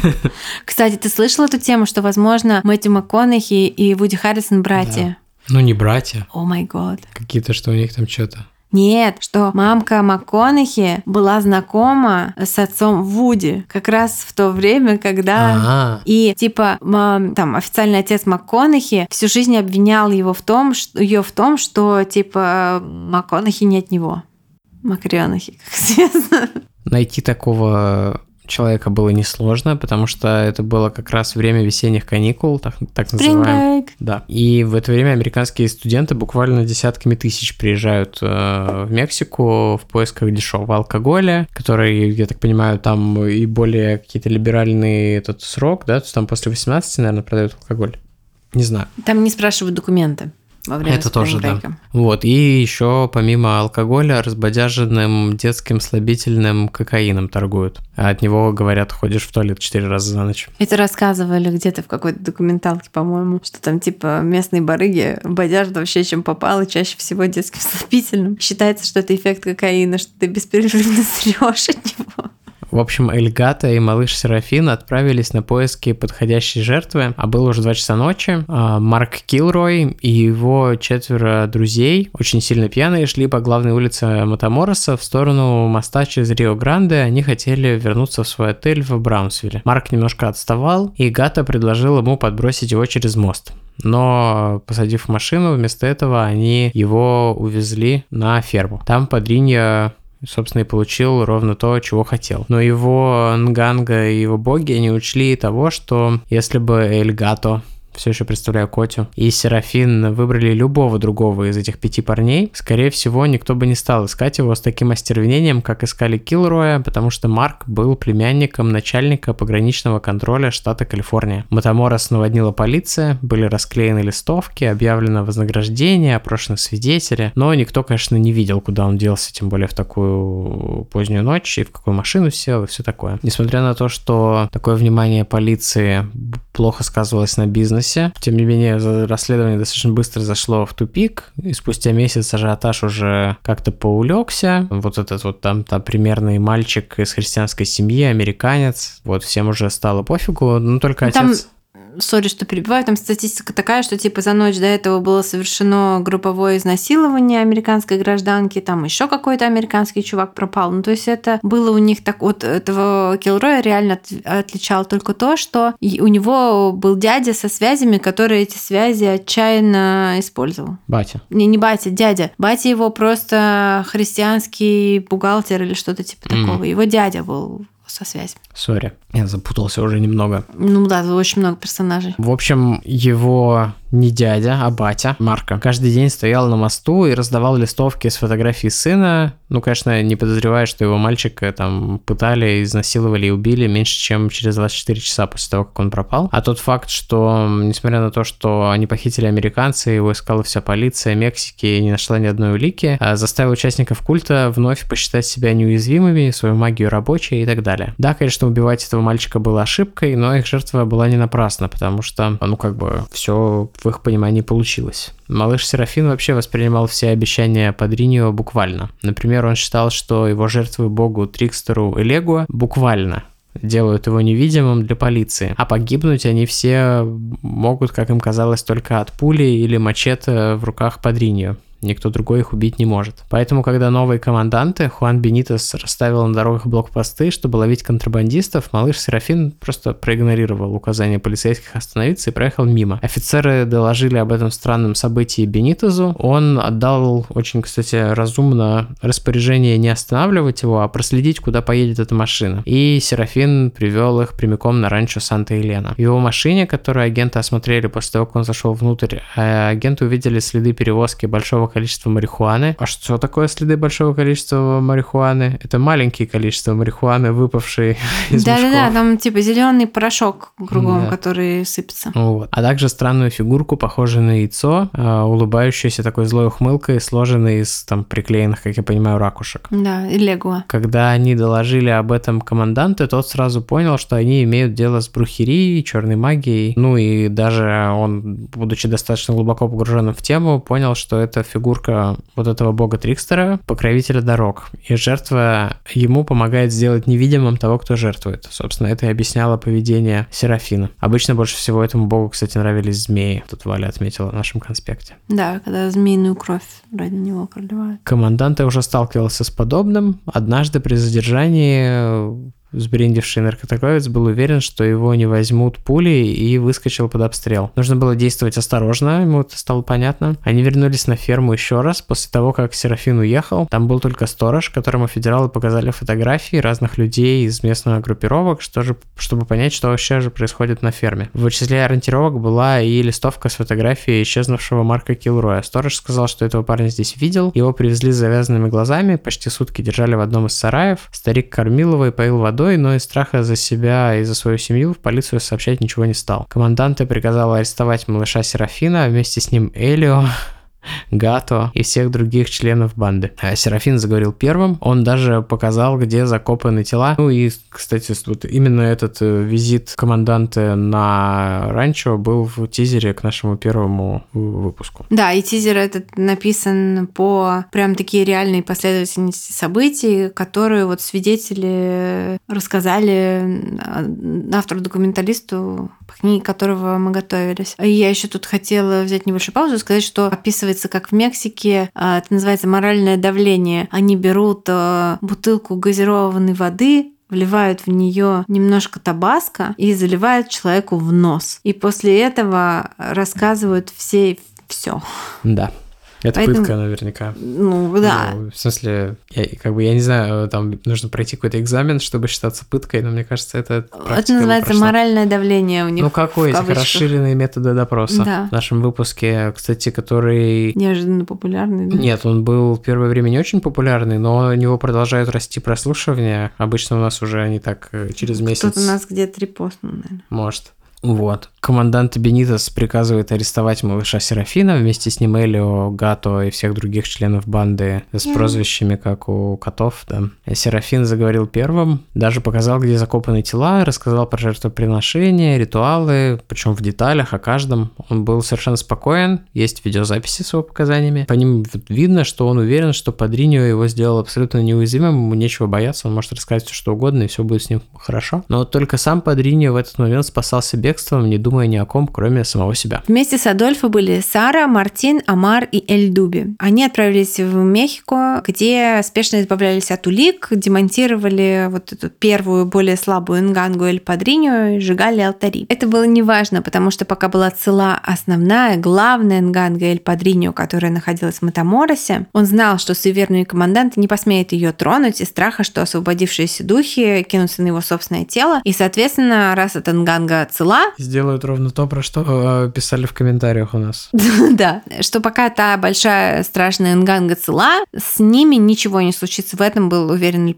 *laughs* Кстати, ты слышал эту тему, что, возможно, Мэтью МакКонахи и Вуди Харрисон братья? Ну, не братья. О май год. Какие-то, что у них там что-то. Нет, что мамка МакКонахи была знакома с отцом Вуди как раз в то время, когда... И типа ма- там официальный отец МакКонахи всю жизнь обвинял его в том, что ее в том, что типа МакКонахи не от него. Макрёнахи, как известно. найти такого человека было несложно, потому что это было как раз время весенних каникул, так, так называемых. Да. И в это время американские студенты буквально десятками тысяч приезжают э, в Мексику в поисках дешевого алкоголя, который, я так понимаю, там и более какие-то либеральный этот срок, да, то есть там после 18, наверное, продают алкоголь. Не знаю. Там не спрашивают документы во время Это тоже, да. Вот, и еще помимо алкоголя разбодяженным детским слабительным кокаином торгуют. А от него, говорят, ходишь в туалет 4 раза за ночь. Это рассказывали где-то в какой-то документалке, по-моему, что там типа местные барыги бодяжат вообще чем попало, чаще всего детским *laughs* слабительным. Считается, что это эффект кокаина, что ты беспрерывно *laughs* срешь от него. В общем, Эльгата и малыш Серафин отправились на поиски подходящей жертвы, а было уже 2 часа ночи. А, Марк Килрой и его четверо друзей, очень сильно пьяные, шли по главной улице Матамороса в сторону моста через Рио-Гранде. Они хотели вернуться в свой отель в Браунсвилле. Марк немножко отставал, и Гата предложил ему подбросить его через мост. Но, посадив машину, вместо этого они его увезли на ферму. Там Падринья собственно, и получил ровно то, чего хотел. Но его Нганга и его боги не учли того, что если бы Эльгато все еще представляю Котю, и Серафин выбрали любого другого из этих пяти парней, скорее всего, никто бы не стал искать его с таким остервенением, как искали Килроя, потому что Марк был племянником начальника пограничного контроля штата Калифорния. Матаморос наводнила полиция, были расклеены листовки, объявлено вознаграждение, опрошены свидетели, но никто, конечно, не видел, куда он делся, тем более в такую позднюю ночь, и в какую машину сел, и все такое. Несмотря на то, что такое внимание полиции плохо сказывалось на бизнесе. Тем не менее, расследование достаточно быстро зашло в тупик, и спустя месяц ажиотаж уже как-то поулегся. Вот этот вот там, там примерный мальчик из христианской семьи, американец, вот всем уже стало пофигу, но только Ну, Там, отец... сори, что перебиваю, там статистика такая, что типа за ночь до этого было совершено групповое изнасилование американской гражданки, там еще какой-то американский чувак пропал. Ну, то есть это было у них так... Вот этого Килроя реально от- отличало только то, что у него был дядя со связями, который эти связи отчаянно использовал. Батя. Не, не батя, дядя. Батя его просто христианский бухгалтер или что-то типа Мгм. такого. Его дядя был со связями. Сори, я запутался уже немного. Ну да, тут очень много персонажей. В общем, его не дядя, а батя Марка каждый день стоял на мосту и раздавал листовки с фотографией сына. Ну, конечно, не подозревая, что его мальчика там пытали, изнасиловали и убили меньше, чем через 24 часа после того, как он пропал. А тот факт, что, несмотря на то, что они похитили американца, его искала вся полиция Мексики и не нашла ни одной улики, а заставил участников культа вновь посчитать себя неуязвимыми, свою магию рабочей и так далее. Да, конечно, убивать этого мальчика было ошибкой, но их жертва была не напрасна, потому что, ну, как бы, все в их понимании получилось. Малыш Серафин вообще воспринимал все обещания Падринио буквально. Например, он считал, что его жертвы богу Трикстеру Элегуа буквально делают его невидимым для полиции. А погибнуть они все могут, как им казалось, только от пули или мачете в руках Падринио. Никто другой их убить не может. Поэтому, когда новые команданты, Хуан Бенитес расставил на дорогах блокпосты, чтобы ловить контрабандистов, малыш Серафин просто проигнорировал указания полицейских остановиться и проехал мимо. Офицеры доложили об этом странном событии Бенитезу. Он отдал очень, кстати, разумно распоряжение не останавливать его, а проследить, куда поедет эта машина. И Серафин привел их прямиком на ранчо Санта-Елена. В его машине, которую агенты осмотрели после того, как он зашел внутрь, э, агенты увидели следы перевозки большого количества марихуаны. А что такое следы большого количества марихуаны? Это маленькие количества марихуаны, выпавшие *laughs* из Да-да-да, там типа зеленый порошок кругом, Да. который сыпется. Вот. А также странную фигурку, похожую на яйцо, э, улыбающуюся такой злой ухмылкой, сложенной из там приклеенных, как я понимаю, ракушек. Да, и легуа. Когда они доложили об этом команданту, тот сразу понял, что они имеют дело с брухерией, черной магией. Ну и даже он, будучи достаточно глубоко погруженным в тему, понял, что эта фигура фигурка вот этого бога Трикстера, покровителя дорог. И жертва ему помогает сделать невидимым того, кто жертвует. Собственно, это и объясняло поведение Серафина. Обычно больше всего этому богу, кстати, нравились змеи. Тут Валя отметила в нашем конспекте. Да, когда змеиную кровь ради него проливают. Командант уже сталкивался с подобным. Однажды при задержании Сбрендивший наркоторговец был уверен, что его не возьмут пули и выскочил под обстрел. Нужно было действовать осторожно, ему это стало понятно. Они вернулись на ферму еще раз после того, как Серафин уехал. Там был только сторож, которому федералы показали фотографии разных людей из местных группировок, что же, чтобы понять, что вообще же происходит на ферме. В числе ориентировок была и листовка с фотографией исчезнувшего Марка Килроя. Сторож сказал, что этого парня здесь видел. Его привезли с завязанными глазами, почти сутки держали в одном из сараев. Старик кормил его и поил водой водой, но из страха за себя и за свою семью в полицию сообщать ничего не стал. Команданты приказал арестовать малыша Серафина, а вместе с ним Элио, Гато и всех других членов банды. А Серафин заговорил первым, он даже показал, где закопаны тела. Ну и, кстати, вот именно этот э, визит команданта на ранчо был в тизере к нашему первому выпуску. Да, и тизер этот написан по прям такие реальные последовательности событий, которые вот свидетели рассказали автору-документалисту, по книге которого мы готовились. И я еще тут хотела взять небольшую паузу и сказать, что описывать описывается, как в Мексике, а, это называется моральное давление. Они берут а, бутылку газированной воды, вливают в нее немножко табаско и заливают человеку в нос. И после этого рассказывают все все. Да. Это Поэтому, пытка наверняка. Ну, да. Ну, в смысле, я, как бы, я не знаю, там нужно пройти какой-то экзамен, чтобы считаться пыткой, но мне кажется, это Это называется прошла. моральное давление у них. Ну, какой? Эти расширенные методы допроса. Да. В нашем выпуске, кстати, который... Неожиданно популярный. Да? Нет, он был в первое время не очень популярный, но у него продолжают расти прослушивания. Обычно у нас уже они так э, через месяц... Кто-то у нас где-то репостнул, наверное. Может. Вот. Командант Бенитос приказывает арестовать малыша Серафина, вместе с ним Элио, Гато и всех других членов банды с прозвищами, как у котов, да. Серафин заговорил первым, даже показал, где закопаны тела, рассказал про жертвоприношения, ритуалы, причем в деталях о каждом. Он был совершенно спокоен, есть видеозаписи с его показаниями. По ним видно, что он уверен, что Падринио его сделал абсолютно неуязвимым, ему нечего бояться, он может рассказать все, что угодно, и все будет с ним хорошо. Но только сам Падринио в этот момент спасался бегством, не думая ни о ком, кроме самого себя. Вместе с Адольфо были Сара, Мартин, Амар и Эль Дуби. Они отправились в Мехико, где спешно избавлялись от улик, демонтировали вот эту первую, более слабую Нгангу Эль Падриньо и сжигали алтари. Это было неважно, потому что пока была цела основная, главная Нганга Эль Падриньо, которая находилась в Матаморосе, он знал, что суеверные команданты не посмеют ее тронуть из страха, что освободившиеся духи кинутся на его собственное тело. И, соответственно, раз эта Нганга цела... Сделают ровно то, про что э, писали в комментариях у нас. *laughs* да, что пока та большая страшная Нганга цела, с ними ничего не случится. В этом был уверен Эль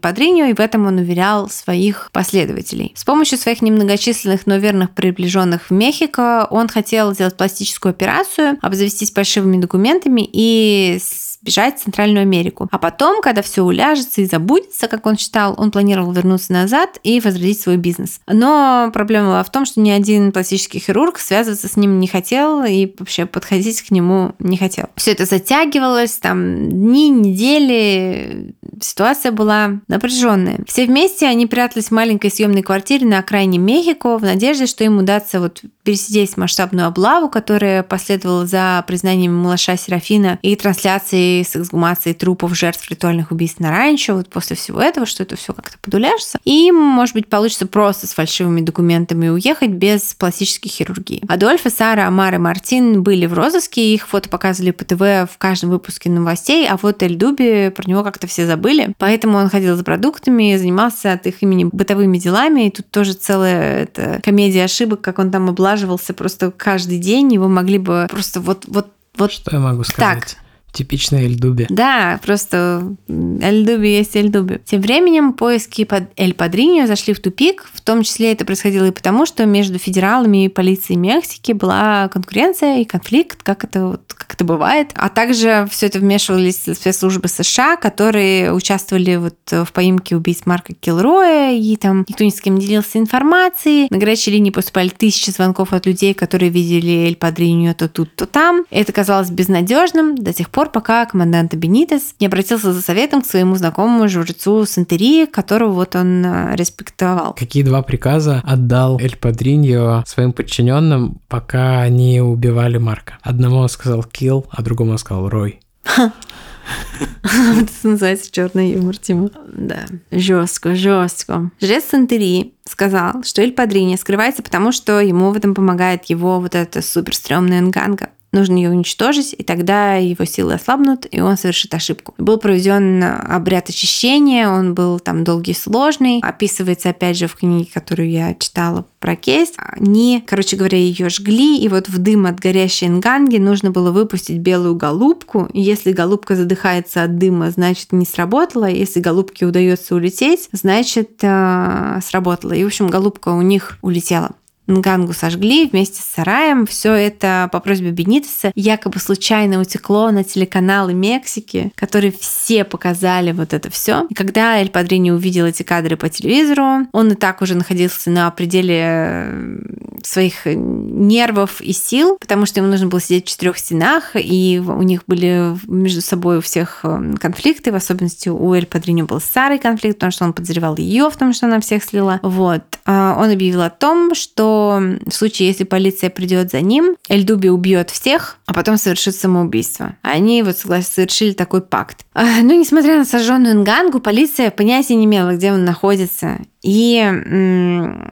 и в этом он уверял своих последователей. С помощью своих немногочисленных, но верных приближенных в Мехико он хотел сделать пластическую операцию, обзавестись фальшивыми документами и бежать в Центральную Америку. А потом, когда все уляжется и забудется, как он считал, он планировал вернуться назад и возродить свой бизнес. Но проблема была в том, что ни один пластический хирург связываться с ним не хотел и вообще подходить к нему не хотел. Все это затягивалось, там дни, недели, ситуация была напряженная. Все вместе они прятались в маленькой съемной квартире на окраине Мехико в надежде, что им удастся вот пересидеть масштабную облаву, которая последовала за признанием малыша Серафина и трансляцией с эксгумацией трупов жертв ритуальных убийств на ранчо. Вот после всего этого, что это все как-то подуляжется. И, может быть, получится просто с фальшивыми документами уехать без пластической хирургии. Адольф, Сара, Амар и Мартин были в розыске, их фото показывали по ТВ в каждом выпуске новостей, а вот Эль Дуби, про него как-то все забыли. Поэтому он ходил за продуктами, занимался от их имени бытовыми делами, и тут тоже целая эта комедия ошибок, как он там облаживал налаживался просто каждый день, его могли бы просто вот вот вот Что я могу сказать? Так, Типичная Эльдуби. Да, просто Эльдуби есть Эльдуби. Тем временем поиски под Эль Падриньо зашли в тупик. В том числе это происходило и потому, что между федералами и полицией Мексики была конкуренция и конфликт, как это, как это бывает. А также все это вмешивались спецслужбы США, которые участвовали вот в поимке убийц Марка Килроя, и там никто ни с кем не делился информацией. На горячей линии поступали тысячи звонков от людей, которые видели Эль Падриньо то тут, то там. Это казалось безнадежным до тех пор, пор, пока командант Бенитес не обратился за советом к своему знакомому жрецу Сантерии, которого вот он э, респектовал. Какие два приказа отдал Эль Падриньо своим подчиненным, пока они убивали Марка? Одному он сказал kill, а другому он сказал рой. *laughs* Это называется черный юмор, Тима. Да. Жестко, жестко. Жрец Сантерии сказал, что Эль Падрини скрывается, потому что ему в этом помогает его вот эта супер стрёмная нганга нужно ее уничтожить, и тогда его силы ослабнут, и он совершит ошибку. Был проведен обряд очищения, он был там долгий и сложный, описывается опять же в книге, которую я читала про кейс. Они, короче говоря, ее жгли, и вот в дым от горящей нганги нужно было выпустить белую голубку, если голубка задыхается от дыма, значит не сработало, если голубке удается улететь, значит э, сработало. И, в общем, голубка у них улетела. Нгангу сожгли вместе с сараем. Все это по просьбе Бенитеса якобы случайно утекло на телеканалы Мексики, которые все показали вот это все. И когда Эль Падрини увидел эти кадры по телевизору, он и так уже находился на пределе э, своих нервов и сил, потому что ему нужно было сидеть в четырех стенах, и у них были между собой у всех э, конфликты, в особенности у Эль Падрини был старый конфликт, потому что он подозревал ее в том, что она всех слила. Вот. А он объявил о том, что в случае, если полиция придет за ним, Эльдуби убьет всех, а потом совершит самоубийство. Они вот совершили такой пакт. А, но несмотря на сожженную Нгангу, полиция понятия не имела, где он находится. И м-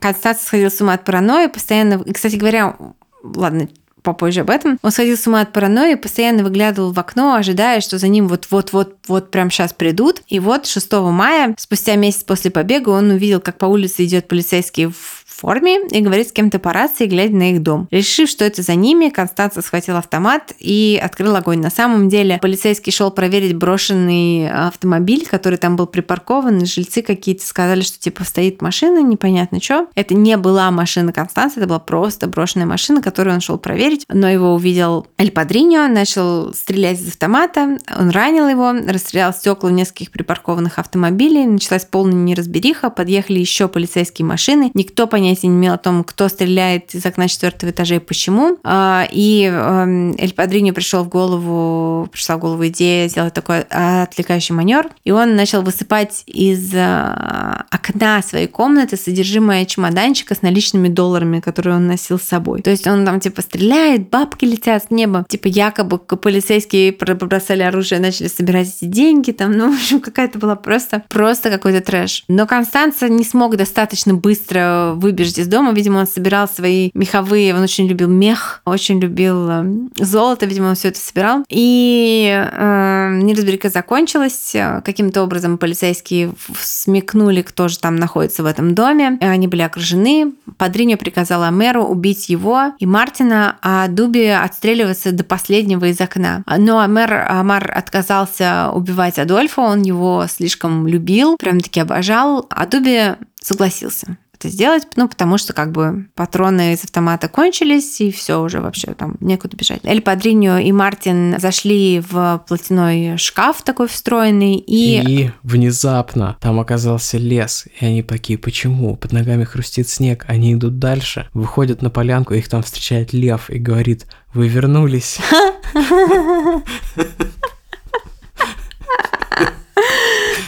Констанция сходил с ума от паранойи, постоянно... И, кстати говоря, ладно, попозже об этом. Он сходил с ума от паранойи, постоянно выглядывал в окно, ожидая, что за ним вот-вот-вот-вот прям сейчас придут. И вот 6 мая, спустя месяц после побега, он увидел, как по улице идет полицейский в форме и говорит с кем-то по рации, глядя на их дом. Решив, что это за ними, Констанция схватил автомат и открыл огонь. На самом деле полицейский шел проверить брошенный автомобиль, который там был припаркован, жильцы какие-то сказали, что типа стоит машина, непонятно что. Это не была машина Констанции, это была просто брошенная машина, которую он шел проверить, но его увидел Эль Падриньо, начал стрелять из автомата, он ранил его, расстрелял стекла нескольких припаркованных автомобилей, началась полная неразбериха, подъехали еще полицейские машины, никто понятия понятия не имел о том, кто стреляет из окна четвертого этажа и почему. А, и эм, Эль Падриньо пришел в голову, пришла в голову идея сделать такой отвлекающий манер, и он начал высыпать из э, окна своей комнаты содержимое чемоданчика с наличными долларами, которые он носил с собой. То есть он там типа стреляет, бабки летят с неба, типа якобы полицейские бросали оружие, начали собирать эти деньги, там, ну, в общем, какая-то была просто, просто какой-то трэш. Но Констанца не смог достаточно быстро выбить выбежать из дома. Видимо, он собирал свои меховые, он очень любил мех, очень любил э, золото, видимо, он все это собирал. И э, неразберика закончилась. Каким-то образом полицейские смекнули, кто же там находится в этом доме. Они были окружены. Падриньо приказала мэру убить его и Мартина, а Дуби отстреливаться до последнего из окна. Но мэр Амар отказался убивать Адольфа, он его слишком любил, прям таки обожал, а Дуби согласился это сделать, ну, потому что как бы патроны из автомата кончились, и все уже вообще там некуда бежать. Эль Падриньо и Мартин зашли в платяной шкаф такой встроенный, и... И внезапно там оказался лес, и они такие, почему? Под ногами хрустит снег, они идут дальше, выходят на полянку, их там встречает лев и говорит, вы вернулись. *laughs* *laughs* *laughs*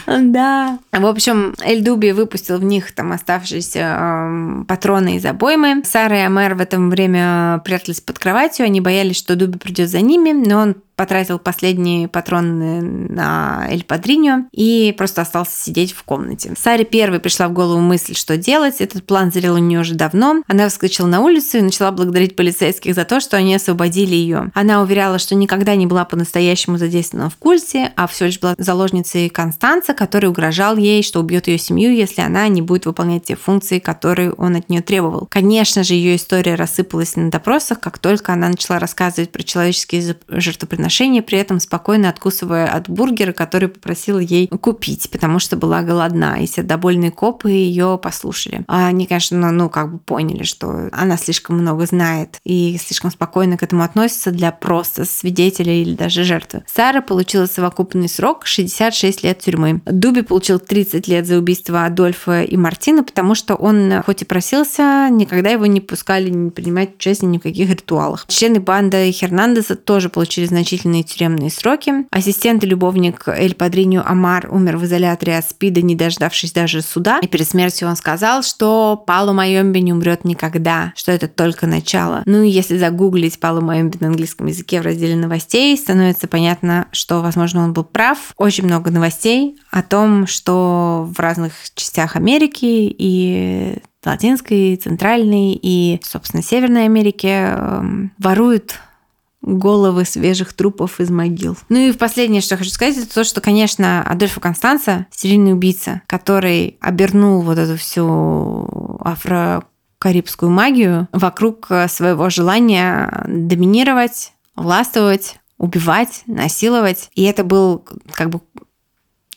Да. В общем, Эльдуби выпустил в них там оставшиеся э, патроны из обоймы. Сара и Амер в это время прятались под кроватью. Они боялись, что Дуби придет за ними, но он потратил последние патроны на Эль Падриньо и просто остался сидеть в комнате. Саре первой пришла в голову мысль, что делать. Этот план зрел у нее уже давно. Она вскочила на улицу и начала благодарить полицейских за то, что они освободили ее. Она уверяла, что никогда не была по-настоящему задействована в культе, а все лишь была заложницей Констанца, который угрожал ей, что убьет ее семью, если она не будет выполнять те функции, которые он от нее требовал. Конечно же, ее история рассыпалась на допросах, как только она начала рассказывать про человеческие жертвоприношения отношения, при этом спокойно откусывая от бургера, который попросила ей купить, потому что была голодна. И сердобольные копы ее послушали. А они, конечно, ну, как бы поняли, что она слишком много знает и слишком спокойно к этому относится для просто свидетеля или даже жертвы. Сара получила совокупный срок 66 лет тюрьмы. Дуби получил 30 лет за убийство Адольфа и Мартина, потому что он, хоть и просился, никогда его не пускали не принимать участие ни в каких ритуалах. Члены банды Хернандеса тоже получили значительные длительные тюремные сроки. Ассистент и любовник Эль Падриньо Амар умер в изоляторе от СПИДа, не дождавшись даже суда. И перед смертью он сказал, что Палу Майомби не умрет никогда, что это только начало. Ну и если загуглить Палу Майомби на английском языке в разделе новостей, становится понятно, что, возможно, он был прав. Очень много новостей о том, что в разных частях Америки и Латинской, Центральной и, собственно, Северной Америке эм, воруют головы свежих трупов из могил. Ну и последнее, что я хочу сказать, это то, что, конечно, Адольфо Констанца, серийный убийца, который обернул вот эту всю афро карибскую магию вокруг своего желания доминировать, властвовать, убивать, насиловать. И это был как бы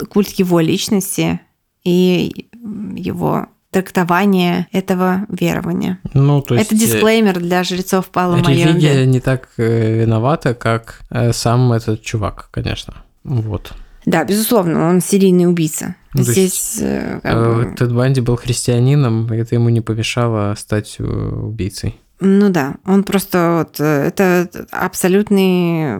культ его личности и его трактование этого верования. Ну, то есть... Это дисклеймер для жрецов Пала Религия Майомби. не так э, виновата, как э, сам этот чувак, конечно. Вот. Да, безусловно, он серийный убийца. Ну, Здесь э, как бы- Тед Банди был христианином, и это ему не помешало стать убийцей. Ну да, он просто вот, это абсолютный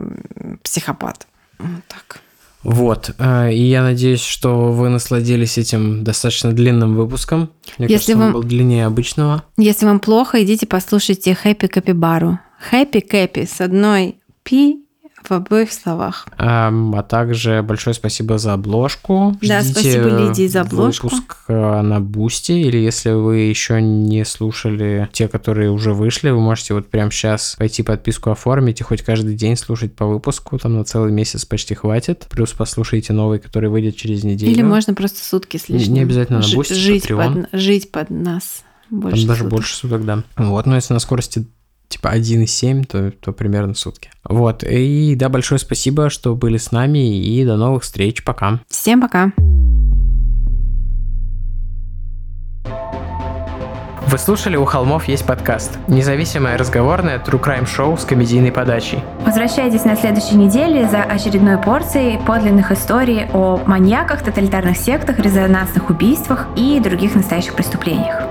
психопат. Вот так. Вот, э, и я надеюсь, что вы насладились этим достаточно длинным выпуском. Мне Если кажется, он вам- был длиннее обычного. Если вам плохо, идите послушайте Хэппи Капибару. Хэппи Кэпи с одной пи в обоих словах. Эм, А также большое спасибо за обложку. Да, Ждите спасибо, Лидии, за обложку. Выпуск э, на Boosty, или если вы еще не слушали те, которые уже вышли, вы можете вот прямо сейчас пойти подписку оформить и хоть каждый день слушать по выпуску, там на целый месяц почти хватит. Плюс послушайте новый, который выйдет через неделю. Или можно просто сутки с Не- лишним. не обязательно на Boosty, жить, Patreon. под, жить под нас. Больше Там даже суток. больше суток, да. Вот, но если на скорости типа 1,7, то, то примерно сутки. Вот, и да, большое спасибо, что были с нами, и до новых встреч, пока. Всем пока. Вы слушали «У холмов есть подкаст» – независимое разговорное true crime шоу с комедийной подачей. Возвращайтесь на следующей неделе за очередной порцией подлинных историй о маньяках, тоталитарных сектах, резонансных убийствах и других настоящих преступлениях.